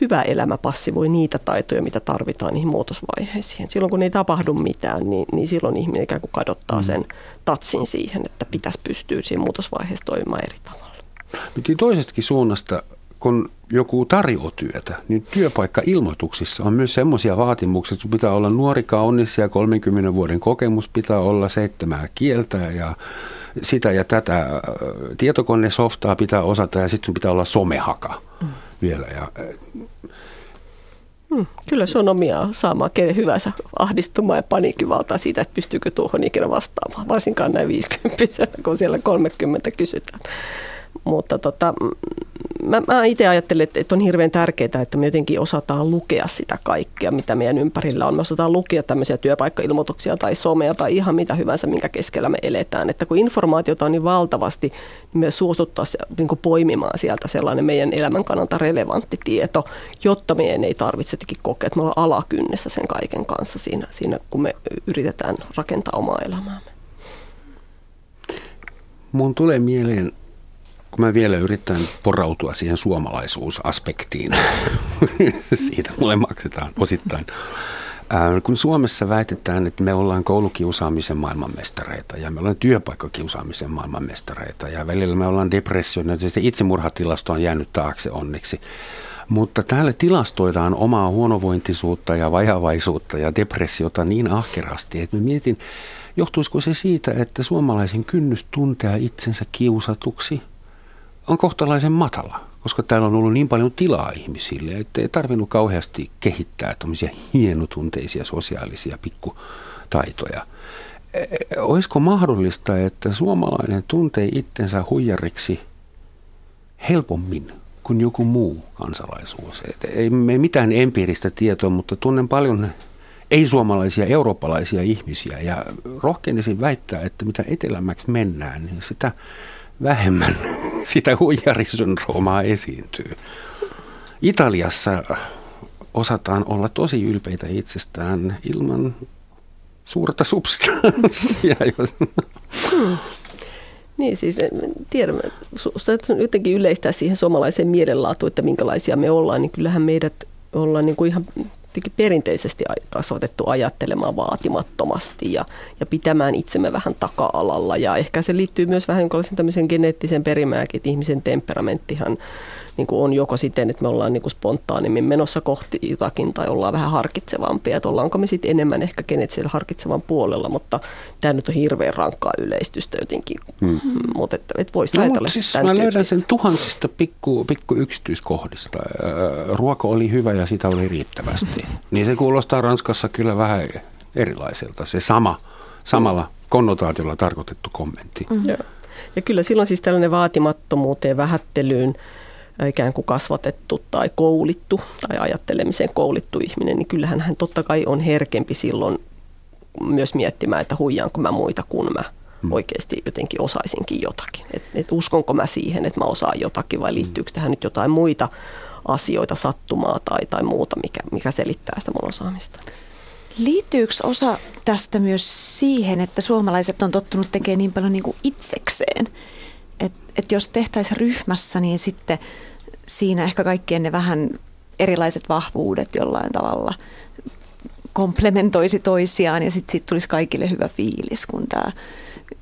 hyvä elämä passivoi niitä taitoja, mitä tarvitaan niihin muutosvaiheisiin. Silloin kun ei tapahdu mitään, niin, niin silloin ihminen ikään kuin kadottaa mm. sen tatsin siihen, että pitäisi pystyä siinä muutosvaiheessa toimimaan eri tavalla. Piti toisestakin suunnasta kun joku tarjoaa työtä, niin työpaikka-ilmoituksissa on myös semmoisia vaatimuksia, että pitää olla nuori, kaunis ja 30 vuoden kokemus, pitää olla seitsemää kieltä ja sitä ja tätä tietokonesoftaa pitää osata ja sitten pitää olla somehaka mm. vielä. Ja, Hmm, kyllä se on omia saamaan kenen hyvänsä ahdistumaan ja paniikkivaltaa siitä, että pystyykö tuohon ikinä vastaamaan. Varsinkaan näin 50 kun siellä 30 kysytään. Mutta tota, mä, mä itse ajattelen, että on hirveän tärkeää, että me jotenkin osataan lukea sitä kaikkea, mitä meidän ympärillä on. Me osataan lukea tämmöisiä työpaikkailmoituksia tai somea tai ihan mitä hyvänsä, minkä keskellä me eletään. Että kun informaatiota on niin valtavasti, niin me suostuttaisiin niin poimimaan sieltä sellainen meidän elämän kannalta relevantti tieto, jotta meidän ei tarvitse jotenkin kokea, että me ollaan alakynnessä sen kaiken kanssa siinä, siinä kun me yritetään rakentaa omaa elämäämme. Mun tulee mieleen mä vielä yritän porautua siihen suomalaisuusaspektiin, siitä mulle maksetaan osittain. Ää, kun Suomessa väitetään, että me ollaan koulukiusaamisen maailmanmestareita ja me ollaan työpaikkakiusaamisen maailmanmestareita ja välillä me ollaan depression ja itsemurhatilasto on jäänyt taakse onneksi. Mutta täällä tilastoidaan omaa huonovointisuutta ja vajavaisuutta ja depressiota niin ahkerasti, että mä mietin, johtuisiko se siitä, että suomalaisen kynnys tuntea itsensä kiusatuksi – on kohtalaisen matala, koska täällä on ollut niin paljon tilaa ihmisille, että ei tarvinnut kauheasti kehittää tämmöisiä hienotunteisia sosiaalisia pikkutaitoja. E, olisiko mahdollista, että suomalainen tuntee itsensä huijariksi helpommin kuin joku muu kansalaisuus? ei me mitään empiiristä tietoa, mutta tunnen paljon ei-suomalaisia, eurooppalaisia ihmisiä ja rohkenisin väittää, että mitä etelämmäksi mennään, niin sitä vähemmän sitä huijarisyndroomaa esiintyy. Italiassa osataan olla tosi ylpeitä itsestään ilman suurta substanssia. Hmm. Niin siis me, me tiedämme, jotenkin yleistää siihen suomalaiseen mielenlaatuun, että minkälaisia me ollaan, niin kyllähän meidät ollaan niin kuin ihan perinteisesti kasvatettu ajattelemaan vaatimattomasti ja, ja pitämään itsemme vähän taka-alalla. Ja ehkä se liittyy myös vähän tämmöisen geneettisen perimääkin, että ihmisen temperamenttihan niin kuin on joko siten, että me ollaan niin kuin spontaanimmin menossa kohti jotakin tai ollaan vähän harkitsevampia, että ollaanko me sitten enemmän ehkä kenet siellä harkitsevan puolella, mutta tämä nyt on hirveän rankkaa yleistystä jotenkin, hmm. mutta että, että voisi no, ajatella siis mä löydän sen tuhansista pikku, pikku yksityiskohdista. Ruoka oli hyvä ja sitä oli riittävästi. niin se kuulostaa Ranskassa kyllä vähän erilaiselta, se sama, samalla konnotaatiolla tarkoitettu kommentti. Mm-hmm. Ja kyllä silloin siis tällainen vaatimattomuuteen, vähättelyyn ikään kuin kasvatettu tai koulittu tai ajattelemiseen koulittu ihminen, niin kyllähän hän totta kai on herkempi silloin myös miettimään, että huijaanko mä muita, kun mä mm. oikeasti jotenkin osaisinkin jotakin. Et, et uskonko mä siihen, että mä osaan jotakin vai liittyykö tähän nyt jotain muita asioita, sattumaa tai, tai muuta, mikä, mikä selittää sitä mun osaamista. Liittyykö osa tästä myös siihen, että suomalaiset on tottunut tekemään niin paljon niin kuin itsekseen? Että et jos tehtäisiin ryhmässä, niin sitten siinä ehkä kaikkien ne vähän erilaiset vahvuudet jollain tavalla komplementoisi toisiaan ja sitten sit tulisi kaikille hyvä fiilis, kun tämä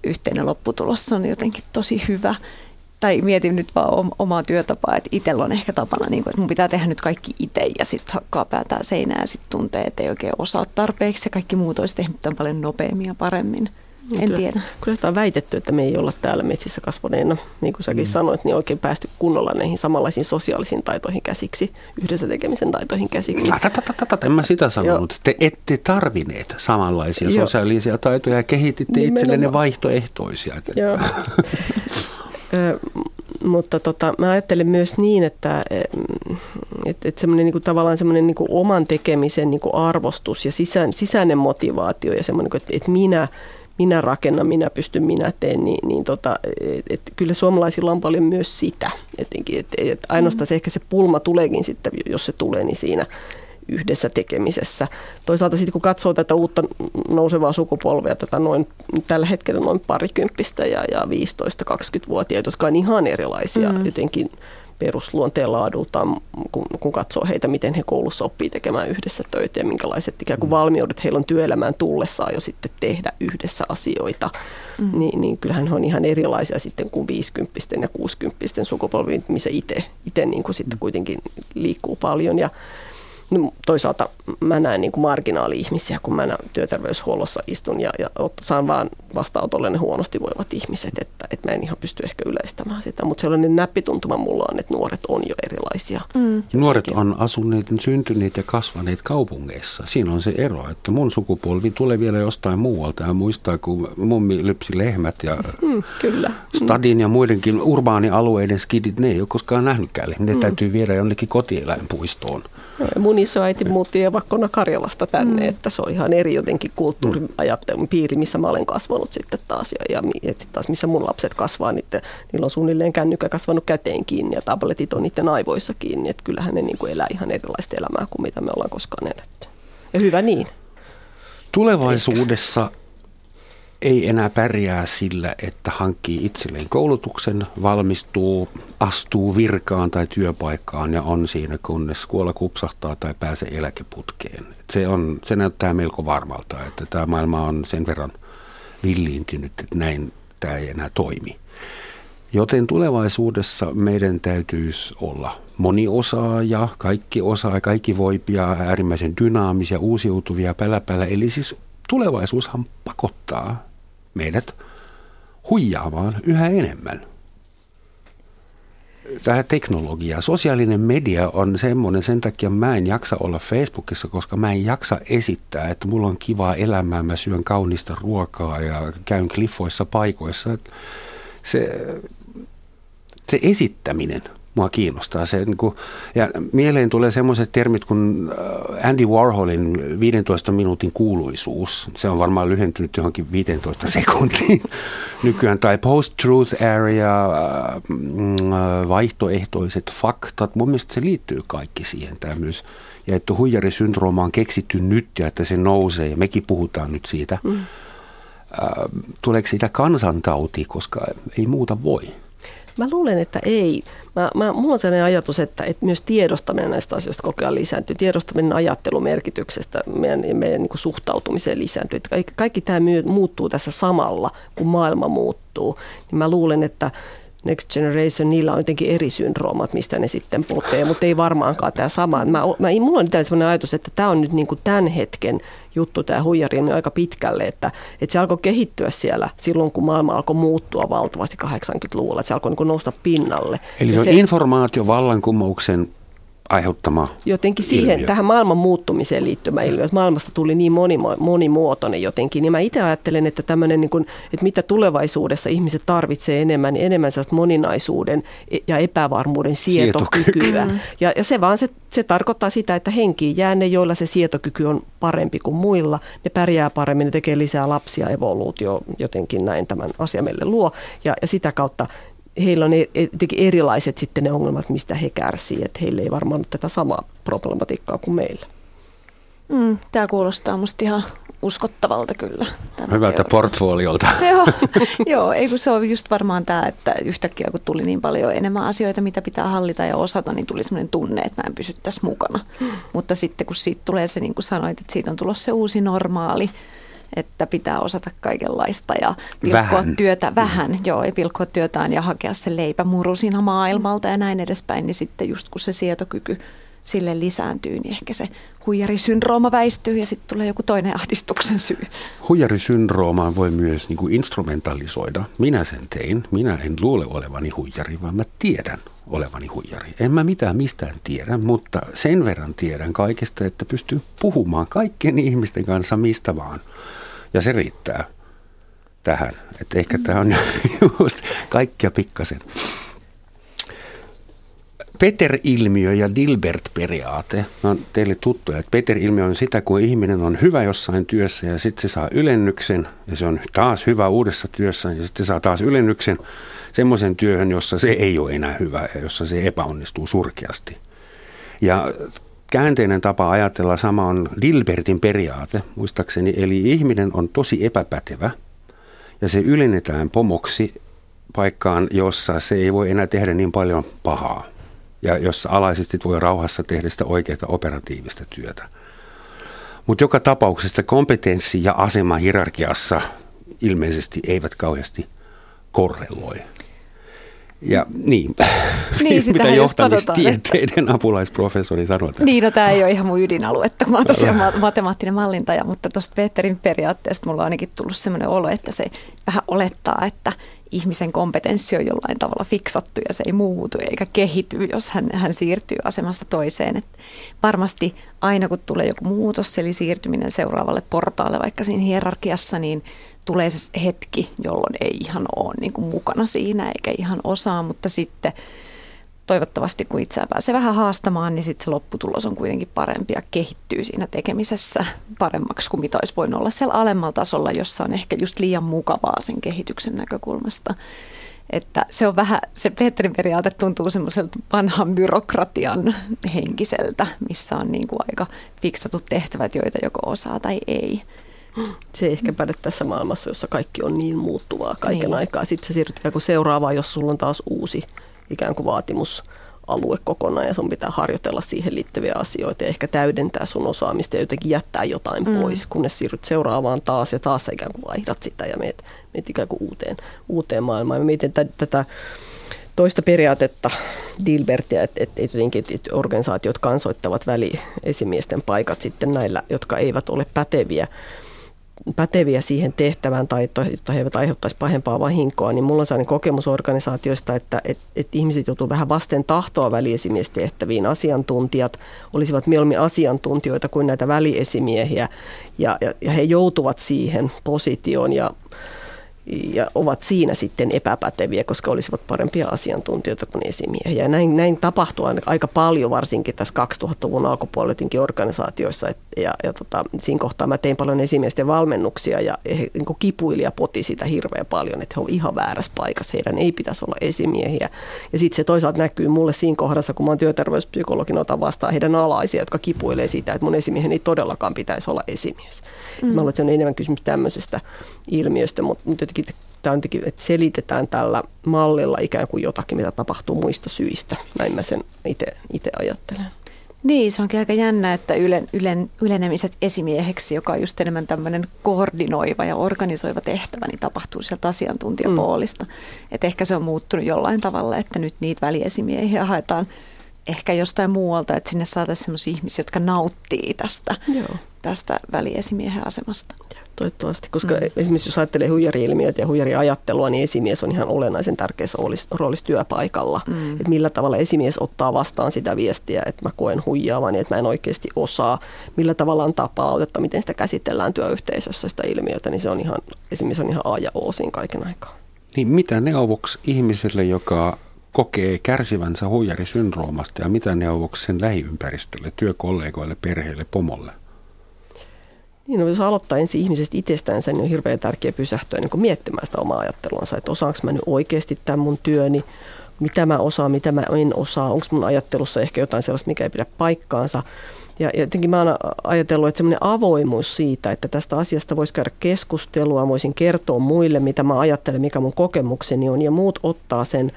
yhteinen lopputulos on jotenkin tosi hyvä tai mietin nyt vaan omaa työtapaa, että itsellä on ehkä tapana, niin kuin, että mun pitää tehdä nyt kaikki itse ja sitten hakkaa päätään seinään ja sitten tuntee, että ei oikein osaa tarpeeksi ja kaikki muut olisi tehnyt tämän paljon nopeammin ja paremmin. En kyllä, tiedä. Kyllä sitä on väitetty, että me ei olla täällä metsissä kasvaneena, niin kuin säkin mm. sanoit, niin oikein päästy kunnolla näihin samanlaisiin sosiaalisiin taitoihin käsiksi, yhdessä tekemisen taitoihin käsiksi. En mä sitä sanonut. Te ette tarvineet samanlaisia Joo. sosiaalisia taitoja ja kehititte itsellenne vaihtoehtoisia. Joo. mutta tota, mä ajattelen myös niin, että et, et semmoinen niinku, tavallaan semmoinen niinku oman tekemisen niinku arvostus ja sisään, sisäinen motivaatio ja semmoinen, että et minä, minä rakennan, minä pystyn, minä teen, niin, niin tota, et, et, kyllä suomalaisilla on paljon myös sitä. Jotenkin, et, et ainoastaan se ehkä se pulma tuleekin sitten, jos se tulee, niin siinä yhdessä tekemisessä. Toisaalta sitten kun katsoo tätä uutta nousevaa sukupolvea, tätä noin, tällä hetkellä noin parikymppistä ja, ja 15-20-vuotiaita, jotka on ihan erilaisia mm. jotenkin perusluonteen laadultaan, kun, kun katsoo heitä, miten he koulussa oppii tekemään yhdessä töitä ja minkälaiset ikään kuin mm. valmiudet heillä on työelämään tullessaan jo sitten tehdä yhdessä asioita, mm. niin, niin kyllähän he on ihan erilaisia sitten kuin 50 ja 60 sukupolvi, missä itse niin kuin sitten kuitenkin liikkuu paljon ja No, toisaalta mä näen niin kuin marginaali-ihmisiä, kun mä työterveyshuollossa istun ja, ja saan vaan vastaanotolle ne huonosti voivat ihmiset, että, että mä en ihan pysty ehkä yleistämään sitä, mutta sellainen näppituntuma mulla on, että nuoret on jo erilaisia. Mm. Nuoret on asuneet, syntyneet ja kasvaneet kaupungeissa. Siinä on se ero, että mun sukupolvi tulee vielä jostain muualta ja muistaa, kun mummi lypsi lehmät ja mm, kyllä. stadin ja muidenkin urbaanialueiden skidit, ne ei ole koskaan nähnytkään. Ne mm. täytyy viedä jonnekin kotieläinpuistoon. Mun isoäiti muutti evakkona Karjalasta tänne, mm. että se on ihan eri jotenkin kulttuuriajattelun piiri, missä mä olen kasvanut sitten taas. Ja, ja sitten taas missä mun lapset kasvaa, niin niillä on suunnilleen kännykkä kasvanut käteen kiinni ja tabletit on niiden aivoissa kiinni. Että kyllähän ne niin kuin elää ihan erilaista elämää kuin mitä me ollaan koskaan eletty. Ja hyvä niin. Tulevaisuudessa Eikä ei enää pärjää sillä, että hankkii itselleen koulutuksen, valmistuu, astuu virkaan tai työpaikkaan ja on siinä, kunnes kuolla kupsahtaa tai pääsee eläkeputkeen. Se, on, se näyttää melko varmalta, että tämä maailma on sen verran villiintynyt, että näin tämä ei enää toimi. Joten tulevaisuudessa meidän täytyisi olla moniosaaja, kaikki osaa, kaikki voipia, äärimmäisen dynaamisia, uusiutuvia, päläpälä. Eli siis tulevaisuushan pakottaa meidät huijaamaan yhä enemmän. Tämä teknologia, sosiaalinen media on semmoinen, sen takia mä en jaksa olla Facebookissa, koska mä en jaksa esittää, että mulla on kivaa elämää, mä syön kaunista ruokaa ja käyn kliffoissa paikoissa. Se, se esittäminen – mua kiinnostaa. Se, niin kuin, ja mieleen tulee semmoiset termit kuin äh, Andy Warholin 15 minuutin kuuluisuus. Se on varmaan lyhentynyt johonkin 15 sekuntiin nykyään. Tai post-truth area, äh, mm, äh, vaihtoehtoiset faktat. Mun mielestä se liittyy kaikki siihen tämä myös. Ja että huijarisyndrooma on keksitty nyt ja että se nousee ja mekin puhutaan nyt siitä. Mm. Tuleeko siitä kansantauti, koska ei muuta voi? Mä luulen, että ei. Mä, mä, mulla on sellainen ajatus, että, että myös tiedostaminen näistä asioista koko ajan lisääntyy. Tiedostaminen ajattelumerkityksestä meidän, meidän niin suhtautumiseen lisääntyy. Kaikki, kaikki tämä muuttuu tässä samalla, kun maailma muuttuu. Niin mä luulen, että Next Generation, niillä on jotenkin eri syndroomat, mistä ne sitten potee, mutta ei varmaankaan tämä sama. Mä, mä, mulla on sellainen ajatus, että tämä on nyt niin kuin tämän hetken juttu, tämä huijari aika pitkälle, että, että se alkoi kehittyä siellä silloin, kun maailma alkoi muuttua valtavasti 80-luvulla, että se alkoi niin kuin nousta pinnalle. Eli se on informaatiovallankumouksen aiheuttama Jotenkin siihen, ilmiö. tähän maailman muuttumiseen liittymä ilmiö, että maailmasta tuli niin monimo, monimuotoinen jotenkin. Niin mä itse ajattelen, että tämmöinen, niin kuin, että mitä tulevaisuudessa ihmiset tarvitsee enemmän, niin enemmän sellaista moninaisuuden ja epävarmuuden sietokykyä. Ja, ja se vaan se, se tarkoittaa sitä, että henkiin jää ne, joilla se sietokyky on parempi kuin muilla. Ne pärjää paremmin, ne tekee lisää lapsia, evoluutio jotenkin näin tämän asian meille luo. Ja, ja sitä kautta heillä on e- e- erilaiset sitten ne ongelmat, mistä he kärsii, että heillä ei varmaan ole tätä samaa problematiikkaa kuin meillä. Mm, tämä kuulostaa musta ihan uskottavalta kyllä. Hyvältä teoria. portfoliolta. joo, joo, ei kun se on just varmaan tämä, että yhtäkkiä kun tuli niin paljon enemmän asioita, mitä pitää hallita ja osata, niin tuli sellainen tunne, että mä en pysy tässä mukana. Mm. Mutta sitten kun siitä tulee se, niin kuin sanoit, että siitä on tulossa se uusi normaali, että pitää osata kaikenlaista ja pilkkoa vähän. työtä vähän, mm. joo, ei pilkkoa työtään ja hakea se leipämuru siinä maailmalta ja näin edespäin, niin sitten just kun se sietokyky sille lisääntyy, niin ehkä se huijarisyndrooma väistyy ja sitten tulee joku toinen ahdistuksen syy. Huijarisyndroomaa voi myös niin kuin instrumentalisoida. Minä sen tein. Minä en luule olevani huijari, vaan mä tiedän olevani huijari. En mä mitään mistään tiedä, mutta sen verran tiedän kaikesta, että pystyy puhumaan kaikkien ihmisten kanssa mistä vaan. Ja se riittää tähän. Että ehkä tämä on just kaikkia pikkasen. Peter-ilmiö ja Dilbert-periaate on teille tuttuja. Että Peter-ilmiö on sitä, kun ihminen on hyvä jossain työssä ja sitten se saa ylennyksen ja se on taas hyvä uudessa työssä ja sitten se saa taas ylennyksen semmoisen työhön, jossa se ei ole enää hyvä ja jossa se epäonnistuu surkeasti. Ja käänteinen tapa ajatella sama on Dilbertin periaate, muistaakseni. Eli ihminen on tosi epäpätevä ja se ylennetään pomoksi paikkaan, jossa se ei voi enää tehdä niin paljon pahaa ja jossa alaisesti voi rauhassa tehdä sitä oikeaa operatiivista työtä. Mutta joka tapauksessa kompetenssi ja asema hierarkiassa ilmeisesti eivät kauheasti korreloi. Ja niin, niin mitä johtamistieteiden apulaisprofessori sanoi. Niin, no tämä ei ole ihan mun ydinaluetta, mä oon tosiaan matemaattinen mallintaja, mutta tuosta Peterin periaatteesta mulla on ainakin tullut sellainen olo, että se vähän olettaa, että ihmisen kompetenssi on jollain tavalla fiksattu ja se ei muutu eikä kehity, jos hän, hän siirtyy asemasta toiseen. Et varmasti aina kun tulee joku muutos, eli siirtyminen seuraavalle portaalle vaikka siinä hierarkiassa, niin tulee se hetki, jolloin ei ihan ole niin kuin mukana siinä eikä ihan osaa, mutta sitten toivottavasti kun itseään pääsee vähän haastamaan, niin sitten se lopputulos on kuitenkin parempi ja kehittyy siinä tekemisessä paremmaksi kuin mitä olisi voinut olla siellä alemmalla tasolla, jossa on ehkä just liian mukavaa sen kehityksen näkökulmasta. Että se on vähän, se Petrin periaate tuntuu semmoiselta vanhan byrokratian henkiseltä, missä on niin kuin aika fiksatut tehtävät, joita joko osaa tai ei. Se ei ehkä päde tässä maailmassa, jossa kaikki on niin muuttuvaa kaiken niin. aikaa. Sitten se siirtyy seuraavaan, jos sulla on taas uusi ikään kuin vaatimus alue kokonaan ja sun pitää harjoitella siihen liittyviä asioita ja ehkä täydentää sun osaamista ja jotenkin jättää jotain mm. pois, kunnes siirryt seuraavaan taas ja taas ikään kuin vaihdat sitä ja meet, meet ikään kuin uuteen, uuteen maailmaan. Mä mietin tätä, tätä toista periaatetta Dilbertia, että, että, että, että organisaatiot kansoittavat väliesimiesten paikat sitten näillä, jotka eivät ole päteviä päteviä siihen tehtävään tai jotta he eivät aiheuttaisi pahempaa vahinkoa, niin mulla on sellainen kokemus organisaatioista, että, että, että ihmiset joutuu vähän vasten tahtoa väliesimiestehtäviin. Asiantuntijat olisivat mieluummin asiantuntijoita kuin näitä väliesimiehiä ja, ja, ja he joutuvat siihen positioon ja ja ovat siinä sitten epäpäteviä, koska olisivat parempia asiantuntijoita kuin esimiehiä. Ja näin, näin tapahtuu aika paljon, varsinkin tässä 2000-luvun alkupuolella organisaatioissa. Et, ja, ja tota, siinä kohtaa mä tein paljon esimiesten valmennuksia ja he niin kipuili ja poti sitä hirveän paljon, että he ovat ihan väärässä paikassa. Heidän ei pitäisi olla esimiehiä. Ja sitten se toisaalta näkyy mulle siinä kohdassa, kun mä oon työterveyspsykologin otan vastaan heidän alaisia, jotka kipuilee siitä, että mun esimiehen ei todellakaan pitäisi olla esimies. Mm. Mä luulen, että se on enemmän kysymys tämmöisestä ilmiöstä, mutta jotenkin tämä on jotenkin, että selitetään tällä mallilla ikään kuin jotakin, mitä tapahtuu muista syistä. Näin mä sen itse ajattelen. Niin, se onkin aika jännä, että ylen, ylen, ylenemiset esimieheksi, joka on just enemmän tämmöinen koordinoiva ja organisoiva tehtävä, niin tapahtuu sieltä asiantuntijapoolista. Mm. Että ehkä se on muuttunut jollain tavalla, että nyt niitä väliesimiehiä haetaan ehkä jostain muualta, että sinne saataisiin sellaisia ihmisiä, jotka nauttii tästä, Joo. tästä väliesimiehen asemasta. Toivottavasti, koska mm. esimerkiksi jos ajattelee huijari-ilmiötä ja huijariajattelua, niin esimies on ihan olennaisen tärkeässä roolissa työpaikalla. Mm. Että millä tavalla esimies ottaa vastaan sitä viestiä, että mä koen huijaavani, että mä en oikeasti osaa. Millä tavalla antaa palautetta, miten sitä käsitellään työyhteisössä sitä ilmiötä, niin se on ihan, esimies on ihan A ja O siinä kaiken aikaa. Niin mitä neuvoksi ihmiselle, joka kokee kärsivänsä huijarisyndroomasta ja mitä neuvoksi sen lähiympäristölle, työkollegoille, perheelle, pomolle? Niin, no, jos aloittaa ensin ihmisestä itsestänsä, niin on hirveän tärkeää pysähtyä niin miettimään sitä omaa ajatteluansa, että osaanko mä nyt oikeasti tämän mun työni, mitä mä osaan, mitä mä en osaa, onko mun ajattelussa ehkä jotain sellaista, mikä ei pidä paikkaansa. Ja jotenkin mä oon ajatellut, että semmoinen avoimuus siitä, että tästä asiasta voisi käydä keskustelua, voisin kertoa muille, mitä mä ajattelen, mikä mun kokemukseni on, ja muut ottaa sen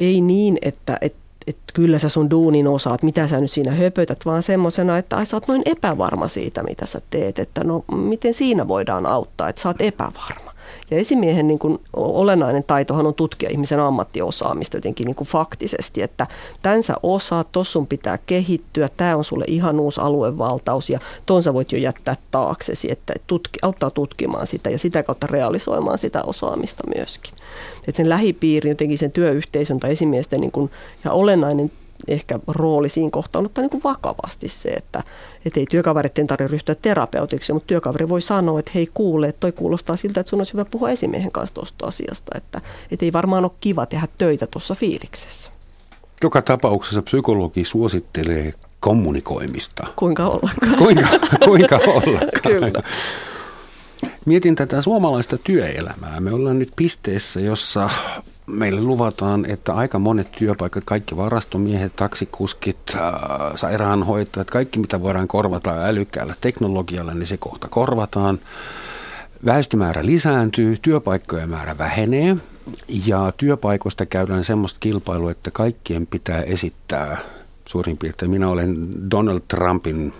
ei niin, että, että että kyllä sä sun duunin osaat, mitä sä nyt siinä höpötät, vaan semmoisena, että ai sä oot noin epävarma siitä, mitä sä teet, että no miten siinä voidaan auttaa, että sä oot epävarma. Ja esimiehen niin kuin olennainen taitohan on tutkia ihmisen ammattiosaamista jotenkin niin kuin faktisesti, että tämän sä osaat, tossa sun pitää kehittyä, tämä on sulle ihan uusi aluevaltaus ja ton sä voit jo jättää taaksesi, että tutki, auttaa tutkimaan sitä ja sitä kautta realisoimaan sitä osaamista myöskin. Että sen lähipiirin, jotenkin sen työyhteisön tai esimiesten niin kuin, ja olennainen ehkä rooli siinä kohtaa on ottaa niin kuin vakavasti se, että et ei työkavereiden tarvitse ryhtyä terapeutiksi, mutta työkaveri voi sanoa, että hei kuule, että toi kuulostaa siltä, että sun olisi hyvä puhua esimiehen kanssa tuosta asiasta, että et ei varmaan ole kiva tehdä töitä tuossa fiiliksessä. Joka tapauksessa psykologi suosittelee kommunikoimista. Kuinka ollakaan. Kuinka, kuinka ollakaan. Kyllä. Mietin tätä suomalaista työelämää. Me ollaan nyt pisteessä, jossa meille luvataan, että aika monet työpaikat, kaikki varastomiehet, taksikuskit, äh, sairaanhoitajat, kaikki mitä voidaan korvata älykkäällä teknologialla, niin se kohta korvataan. Väestömäärä lisääntyy, työpaikkojen määrä vähenee ja työpaikoista käydään semmoista kilpailua, että kaikkien pitää esittää suurin piirtein. Minä olen Donald Trumpin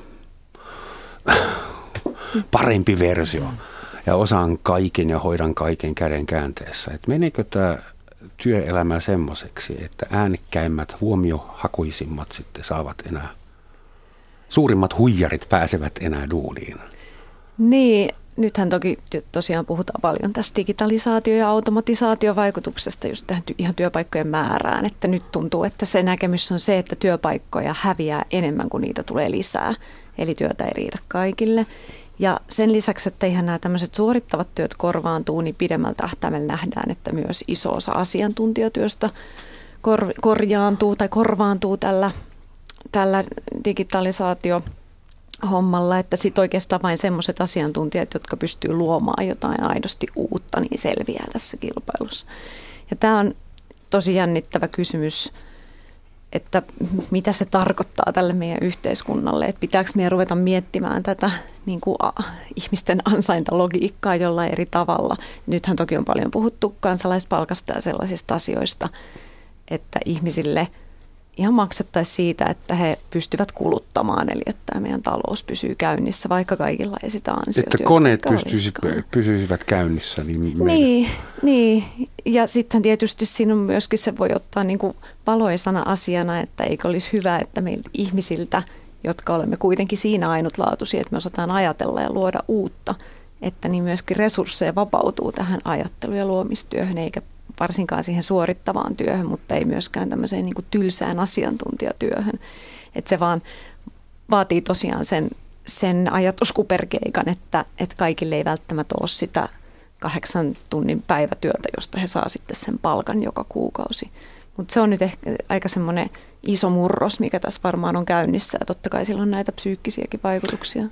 parempi versio ja osaan kaiken ja hoidan kaiken käden käänteessä. Et meneekö tämä työelämä semmoiseksi, että äänekkäimmät, huomiohakuisimmat sitten saavat enää, suurimmat huijarit pääsevät enää duuniin? Niin, nythän toki tosiaan puhutaan paljon tästä digitalisaatio- ja automatisaatiovaikutuksesta just tähän ihan työpaikkojen määrään, että nyt tuntuu, että se näkemys on se, että työpaikkoja häviää enemmän kuin niitä tulee lisää, eli työtä ei riitä kaikille. Ja sen lisäksi, että eihän nämä tämmöiset suorittavat työt korvaantuu, niin pidemmällä tähtäimellä nähdään, että myös iso osa asiantuntijatyöstä kor- korjaantuu tai korvaantuu tällä, tällä digitalisaatio hommalla, että sitten oikeastaan vain semmoiset asiantuntijat, jotka pystyy luomaan jotain aidosti uutta, niin selviää tässä kilpailussa. Ja tämä on tosi jännittävä kysymys että mitä se tarkoittaa tälle meidän yhteiskunnalle, että pitääkö meidän ruveta miettimään tätä niin kuin, a, ihmisten ansaintalogiikkaa jollain eri tavalla. Nythän toki on paljon puhuttu kansalaispalkasta ja sellaisista asioista, että ihmisille – ihan maksettaisiin siitä, että he pystyvät kuluttamaan, eli että tämä meidän talous pysyy käynnissä, vaikka kaikilla ei sitä ansiota. Että koneet pystyisivät, pysyisivät käynnissä. Niin, meidän... niin, niin, ja sitten tietysti siinä on myöskin se voi ottaa niin kuin valoisana asiana, että eikö olisi hyvä, että meiltä ihmisiltä, jotka olemme kuitenkin siinä ainutlaatuisia, että me osataan ajatella ja luoda uutta, että niin myöskin resursseja vapautuu tähän ajattelu- ja luomistyöhön, eikä varsinkaan siihen suorittavaan työhön, mutta ei myöskään tämmöiseen niin kuin tylsään asiantuntijatyöhön. Että se vaan vaatii tosiaan sen, sen ajatuskuperkeikan, että, että kaikille ei välttämättä ole sitä kahdeksan tunnin päivätyötä, josta he saa sitten sen palkan joka kuukausi. Mutta se on nyt ehkä aika semmoinen iso murros, mikä tässä varmaan on käynnissä. Ja totta kai sillä on näitä psyykkisiäkin vaikutuksia.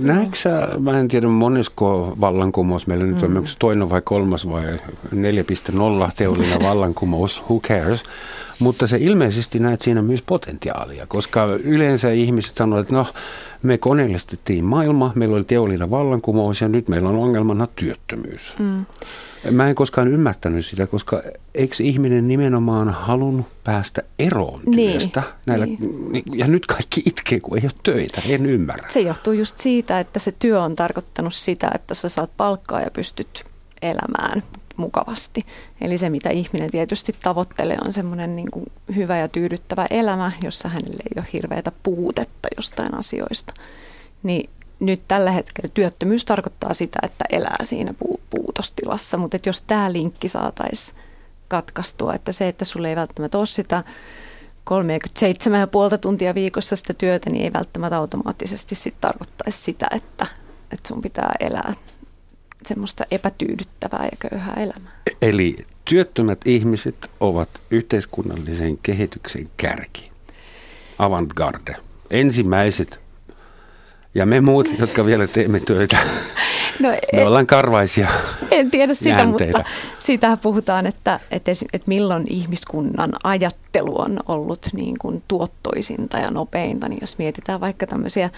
Näetkö sä, mä en tiedä monesko vallankumous meillä nyt mm. on, toinen vai kolmas vai 4.0 teollinen vallankumous, who cares. Mutta se ilmeisesti näet siinä myös potentiaalia, koska yleensä ihmiset sanovat, että no me koneellistettiin maailma, meillä oli teollinen vallankumous ja nyt meillä on ongelmana työttömyys. Mm. Mä en koskaan ymmärtänyt sitä, koska eikö ihminen nimenomaan halunnut päästä eroon Niin, työstä. Niin, näillä, niin. Ja nyt kaikki itkee, kun ei ole töitä. En ymmärrä. Se johtuu just siitä, että se työ on tarkoittanut sitä, että sä saat palkkaa ja pystyt elämään mukavasti. Eli se, mitä ihminen tietysti tavoittelee, on semmoinen niin kuin hyvä ja tyydyttävä elämä, jossa hänelle ei ole hirveätä puutetta jostain asioista. Niin nyt tällä hetkellä työttömyys tarkoittaa sitä, että elää siinä pu- puutostilassa, mutta jos tämä linkki saataisiin katkaistua, että se, että sulle ei välttämättä ole sitä 37,5 tuntia viikossa sitä työtä, niin ei välttämättä automaattisesti sit tarkoittaisi sitä, että, että sun pitää elää semmoista epätyydyttävää ja köyhää elämää. Eli työttömät ihmiset ovat yhteiskunnallisen kehityksen kärki, avantgarde, ensimmäiset ja me muut, jotka vielä teemme töitä, no, me en, ollaan karvaisia En tiedä sitä, jäänteitä. mutta siitä puhutaan, että, että, että milloin ihmiskunnan ajattelu on ollut niin kuin tuottoisinta ja nopeinta. Niin jos mietitään vaikka tämmöisiä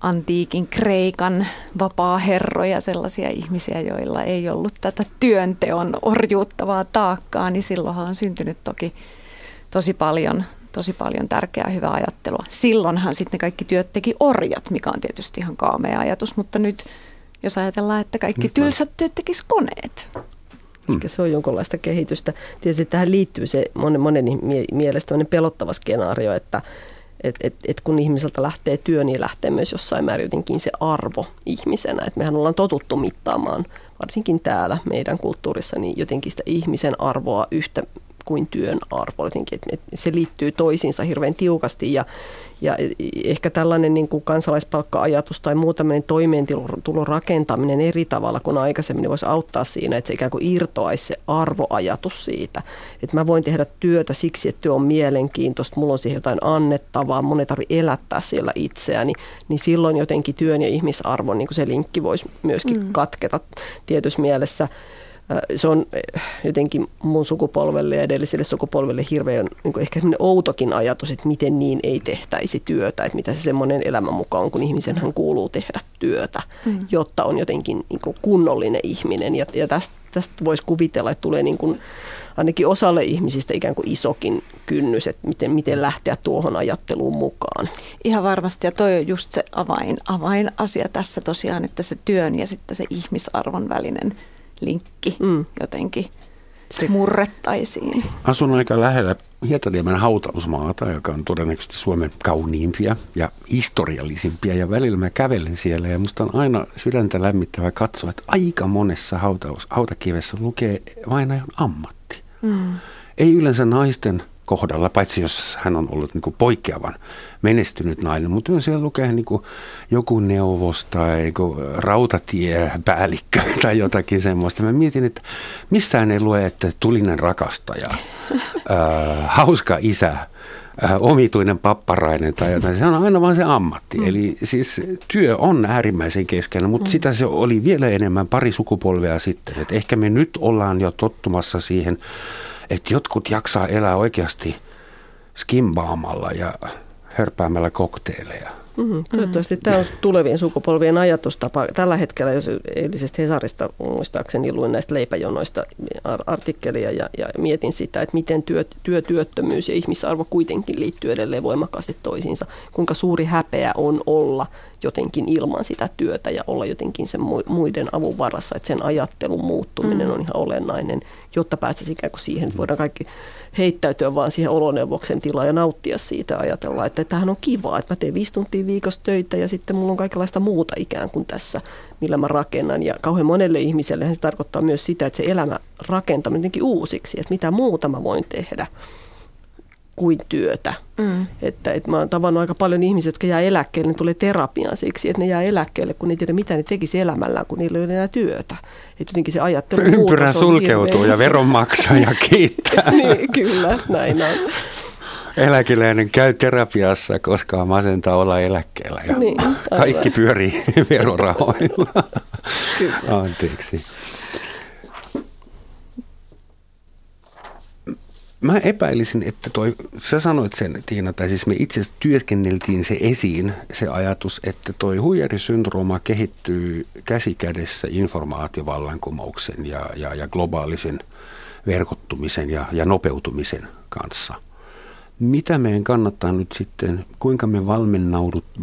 antiikin Kreikan vapaa-herroja, sellaisia ihmisiä, joilla ei ollut tätä työnteon orjuuttavaa taakkaa, niin silloinhan on syntynyt toki tosi paljon tosi paljon tärkeää hyvää ajattelua. Silloinhan sitten kaikki työt teki orjat, mikä on tietysti ihan kaamea ajatus, mutta nyt jos ajatellaan, että kaikki nyt tylsät työt tekisi koneet. Ehkä se on jonkinlaista kehitystä. Tietysti tähän liittyy se monen, monen mielestä pelottava skenaario, että et, et, et kun ihmiseltä lähtee työ, niin lähtee myös jossain määrin jotenkin se arvo ihmisenä. Et mehän ollaan totuttu mittaamaan, varsinkin täällä meidän kulttuurissa, niin jotenkin sitä ihmisen arvoa yhtä kuin työn arvo. Jotenkin, että se liittyy toisiinsa hirveän tiukasti ja, ja ehkä tällainen niin kuin kansalaispalkka-ajatus tai muu tämmöinen toimeentulon rakentaminen eri tavalla kuin aikaisemmin niin voisi auttaa siinä, että se ikään kuin irtoaisi se arvoajatus siitä. Että mä voin tehdä työtä siksi, että työ on mielenkiintoista, mulla on siihen jotain annettavaa, mun ei tarvitse elättää siellä itseäni, niin silloin jotenkin työn ja ihmisarvon niin kuin se linkki voisi myöskin mm. katketa tietyssä mielessä se on jotenkin mun sukupolvelle ja edelliselle sukupolvelle hirveän niin ehkä outokin ajatus, että miten niin ei tehtäisi työtä, että mitä se semmoinen elämän mukaan on, kun ihmisenhän kuuluu tehdä työtä, mm. jotta on jotenkin niin kunnollinen ihminen. Ja, ja tästä, tästä voisi kuvitella, että tulee niin kuin ainakin osalle ihmisistä ikään kuin isokin kynnys, että miten, miten lähteä tuohon ajatteluun mukaan. Ihan varmasti, ja toi on just se avain, avainasia tässä tosiaan, että se työn ja sitten se ihmisarvon välinen – linkki mm. jotenkin se murrettaisiin. Asun aika lähellä Hietaniemen hautausmaata, joka on todennäköisesti Suomen kauniimpia ja historiallisimpia. Ja välillä mä kävelen siellä ja musta on aina sydäntä lämmittävä katsoa, että aika monessa hautaus, hautakivessä lukee vainajan ammatti. Mm. Ei yleensä naisten kohdalla, paitsi jos hän on ollut niin poikkeavan menestynyt nainen, mutta myös siellä lukee niin kuin joku neuvos tai joku rautatiepäällikkö tai jotakin semmoista. Mä mietin, että missään ei lue, että tulinen rakastaja, ää, hauska isä, ää, omituinen papparainen tai jotain. Se on aina vain se ammatti. Mm. Eli siis työ on äärimmäisen keskeinen, mutta mm. sitä se oli vielä enemmän pari sukupolvea sitten. Et ehkä me nyt ollaan jo tottumassa siihen että jotkut jaksaa elää oikeasti skimbaamalla ja hörpäämällä kokteileja. Mm-hmm. Toivottavasti tämä on tulevien sukupolvien ajatustapa. Tällä hetkellä, jos eilisestä Hesarista muistaakseni luin näistä leipäjonoista artikkelia ja, ja mietin sitä, että miten työ, työtyöttömyys ja ihmisarvo kuitenkin liittyy edelleen voimakkaasti toisiinsa. Kuinka suuri häpeä on olla jotenkin ilman sitä työtä ja olla jotenkin sen muiden avun varassa, että sen ajattelun muuttuminen mm. on ihan olennainen, jotta päästäisiin ikään kuin siihen, että voidaan kaikki heittäytyä vaan siihen oloneuvoksen tilaan ja nauttia siitä ja ajatella, että tämähän on kivaa, että mä teen viisi tuntia viikossa töitä ja sitten mulla on kaikenlaista muuta ikään kuin tässä, millä mä rakennan. Ja kauhean monelle ihmiselle se tarkoittaa myös sitä, että se elämä rakentaminen jotenkin uusiksi, että mitä muuta mä voin tehdä kuin työtä. Mm. Että, että mä oon tavannut aika paljon ihmisiä, jotka jää eläkkeelle, ne tulee terapiaan siksi, että ne jää eläkkeelle, kun ne ei tiedä, mitä ne tekisi elämällään, kun niillä ei ole enää työtä. Että jotenkin se ajattelu Ympyrä sulkeutuu ja veronmaksaja kiittää. niin, kyllä, näin on. Eläkeläinen käy terapiassa, koska masentaa olla eläkkeellä ja niin, kaikki pyörii verorahoilla. Anteeksi. Mä epäilisin, että toi, sä sanoit sen Tiina, tai siis me itse työskenneltiin se esiin, se ajatus, että toi huijarisyndrooma kehittyy käsikädessä informaatiovallankumouksen ja, ja, ja globaalisen verkottumisen ja, ja nopeutumisen kanssa. mitä meidän kannattaa nyt sitten, kuinka me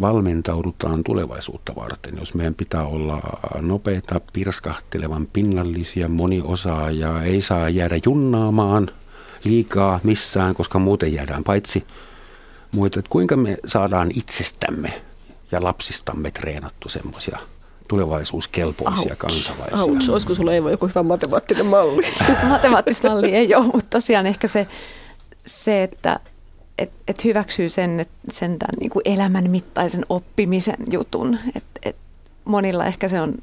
valmentaudutaan tulevaisuutta varten, jos meidän pitää olla nopeita, pirskahtelevan pinnallisia, moniosaajaa, ei saa jäädä junnaamaan liikaa missään, koska muuten jäädään paitsi muita. Että kuinka me saadaan itsestämme ja lapsistamme treenattu semmoisia tulevaisuuskelpoisia Ouch. kansalaisia. Ouch. Olisiko sulla Eeva joku hyvä matemaattinen malli? Matemaattinen malli ei ole, mutta tosiaan ehkä se, se että et, et hyväksyy sen, et, sen tämän niin kuin elämän mittaisen oppimisen jutun. Et, et monilla ehkä se on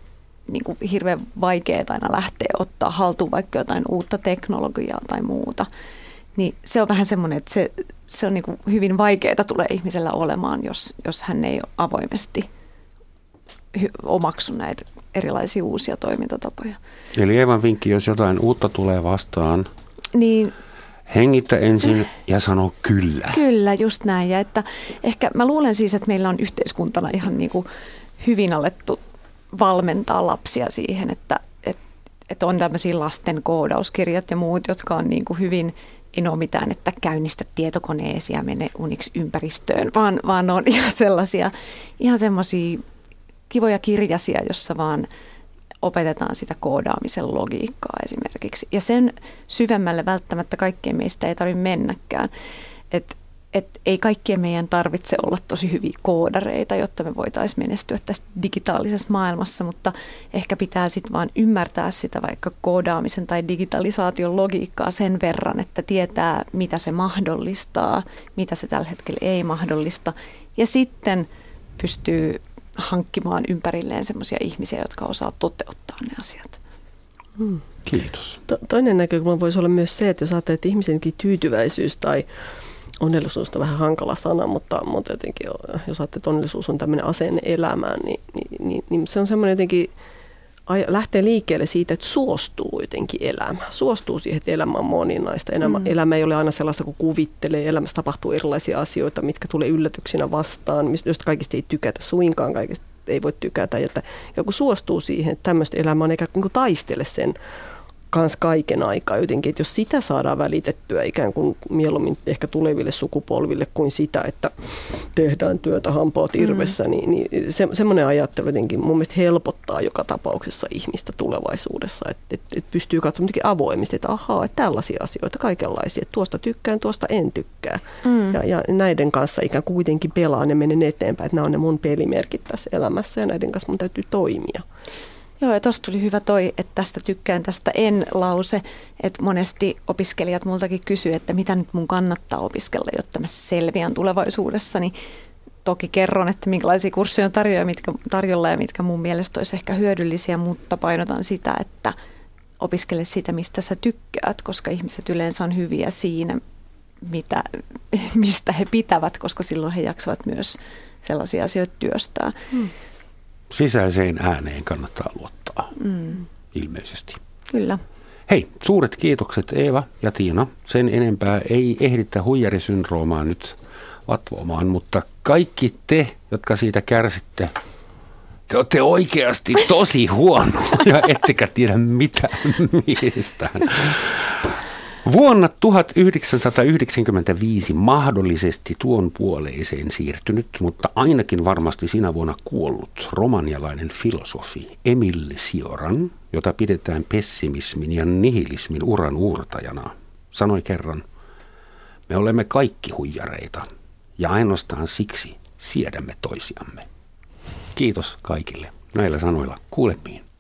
niin kuin hirveän vaikeaa aina lähteä ottaa haltuun vaikka jotain uutta teknologiaa tai muuta. Niin se on vähän semmoinen, että se, se on niin kuin hyvin vaikeaa tulee ihmisellä olemaan, jos, jos hän ei ole avoimesti omaksu näitä erilaisia uusia toimintatapoja. Eli Eevan vinkki, jos jotain uutta tulee vastaan, niin Hengitä ensin ja sano kyllä. Kyllä, just näin. Ja että ehkä mä luulen siis, että meillä on yhteiskuntana ihan niin kuin hyvin alettu valmentaa lapsia siihen, että, että, että on tämmöisiä lasten koodauskirjat ja muut, jotka on niin kuin hyvin, ei ole mitään, että käynnistä tietokoneesi ja mene uniksi ympäristöön, vaan, vaan on ihan sellaisia, ihan semmoisia kivoja kirjasia, jossa vaan opetetaan sitä koodaamisen logiikkaa esimerkiksi. Ja sen syvemmälle välttämättä kaikkien meistä ei tarvitse mennäkään. Että et ei kaikkien meidän tarvitse olla tosi hyviä koodareita, jotta me voitaisiin menestyä tässä digitaalisessa maailmassa, mutta ehkä pitää sitten vaan ymmärtää sitä vaikka koodaamisen tai digitalisaation logiikkaa sen verran, että tietää, mitä se mahdollistaa, mitä se tällä hetkellä ei mahdollista. Ja sitten pystyy hankkimaan ympärilleen sellaisia ihmisiä, jotka osaa toteuttaa ne asiat. Hmm. Kiitos. To- toinen näkökulma voisi olla myös se, että jos ajattelee, että ihmisenkin tyytyväisyys tai onnellisuus on vähän hankala sana, mutta, mutta jotenkin, jos ajattelee, että onnellisuus on tämmöinen asenne elämään, niin, niin, niin, niin se on semmoinen jotenkin lähtee liikkeelle siitä, että suostuu jotenkin elämään. Suostuu siihen, että elämä on moninaista. Elämä, mm. elämä ei ole aina sellaista kuin kuvittelee. Elämässä tapahtuu erilaisia asioita, mitkä tulee yllätyksinä vastaan, joista kaikista ei tykätä suinkaan, kaikista ei voi tykätä. Että joku suostuu siihen, että tämmöistä elämää on eikä niin taistele sen kans kaiken aikaa jotenkin, että jos sitä saadaan välitettyä ikään kuin mieluummin ehkä tuleville sukupolville kuin sitä, että tehdään työtä hampaat irvessä, mm. niin, niin se, semmoinen ajattelu jotenkin mun mielestä helpottaa joka tapauksessa ihmistä tulevaisuudessa, että, että, että pystyy katsomaan avoimesti, että ahaa, että tällaisia asioita, kaikenlaisia, että tuosta tykkään, tuosta en tykkää. Mm. Ja, ja näiden kanssa ikään kuin kuitenkin pelaa ne menen eteenpäin, että nämä on ne mun pelimerkit tässä elämässä ja näiden kanssa mun täytyy toimia. Joo, ja tuosta tuli hyvä toi, että tästä tykkään tästä en-lause, että monesti opiskelijat multakin kysyy, että mitä nyt mun kannattaa opiskella, jotta mä selviän tulevaisuudessa, niin toki kerron, että minkälaisia kursseja on tarjolla, mitkä, tarjolla ja mitkä mun mielestä olisi ehkä hyödyllisiä, mutta painotan sitä, että opiskele sitä, mistä sä tykkäät, koska ihmiset yleensä on hyviä siinä, mitä, mistä he pitävät, koska silloin he jaksavat myös sellaisia asioita työstää. Hmm sisäiseen ääneen kannattaa luottaa, mm. ilmeisesti. Kyllä. Hei, suuret kiitokset Eeva ja Tiina. Sen enempää ei ehditä huijarisyndroomaa nyt vatvomaan, mutta kaikki te, jotka siitä kärsitte, te olette oikeasti tosi huonoja, ettekä tiedä mitään mistään. Vuonna 1995 mahdollisesti tuon puoleiseen siirtynyt, mutta ainakin varmasti sinä vuonna kuollut romanialainen filosofi Emil Sioran, jota pidetään pessimismin ja nihilismin uran uurtajana, sanoi kerran, me olemme kaikki huijareita ja ainoastaan siksi siedämme toisiamme. Kiitos kaikille. Näillä sanoilla kuulemiin.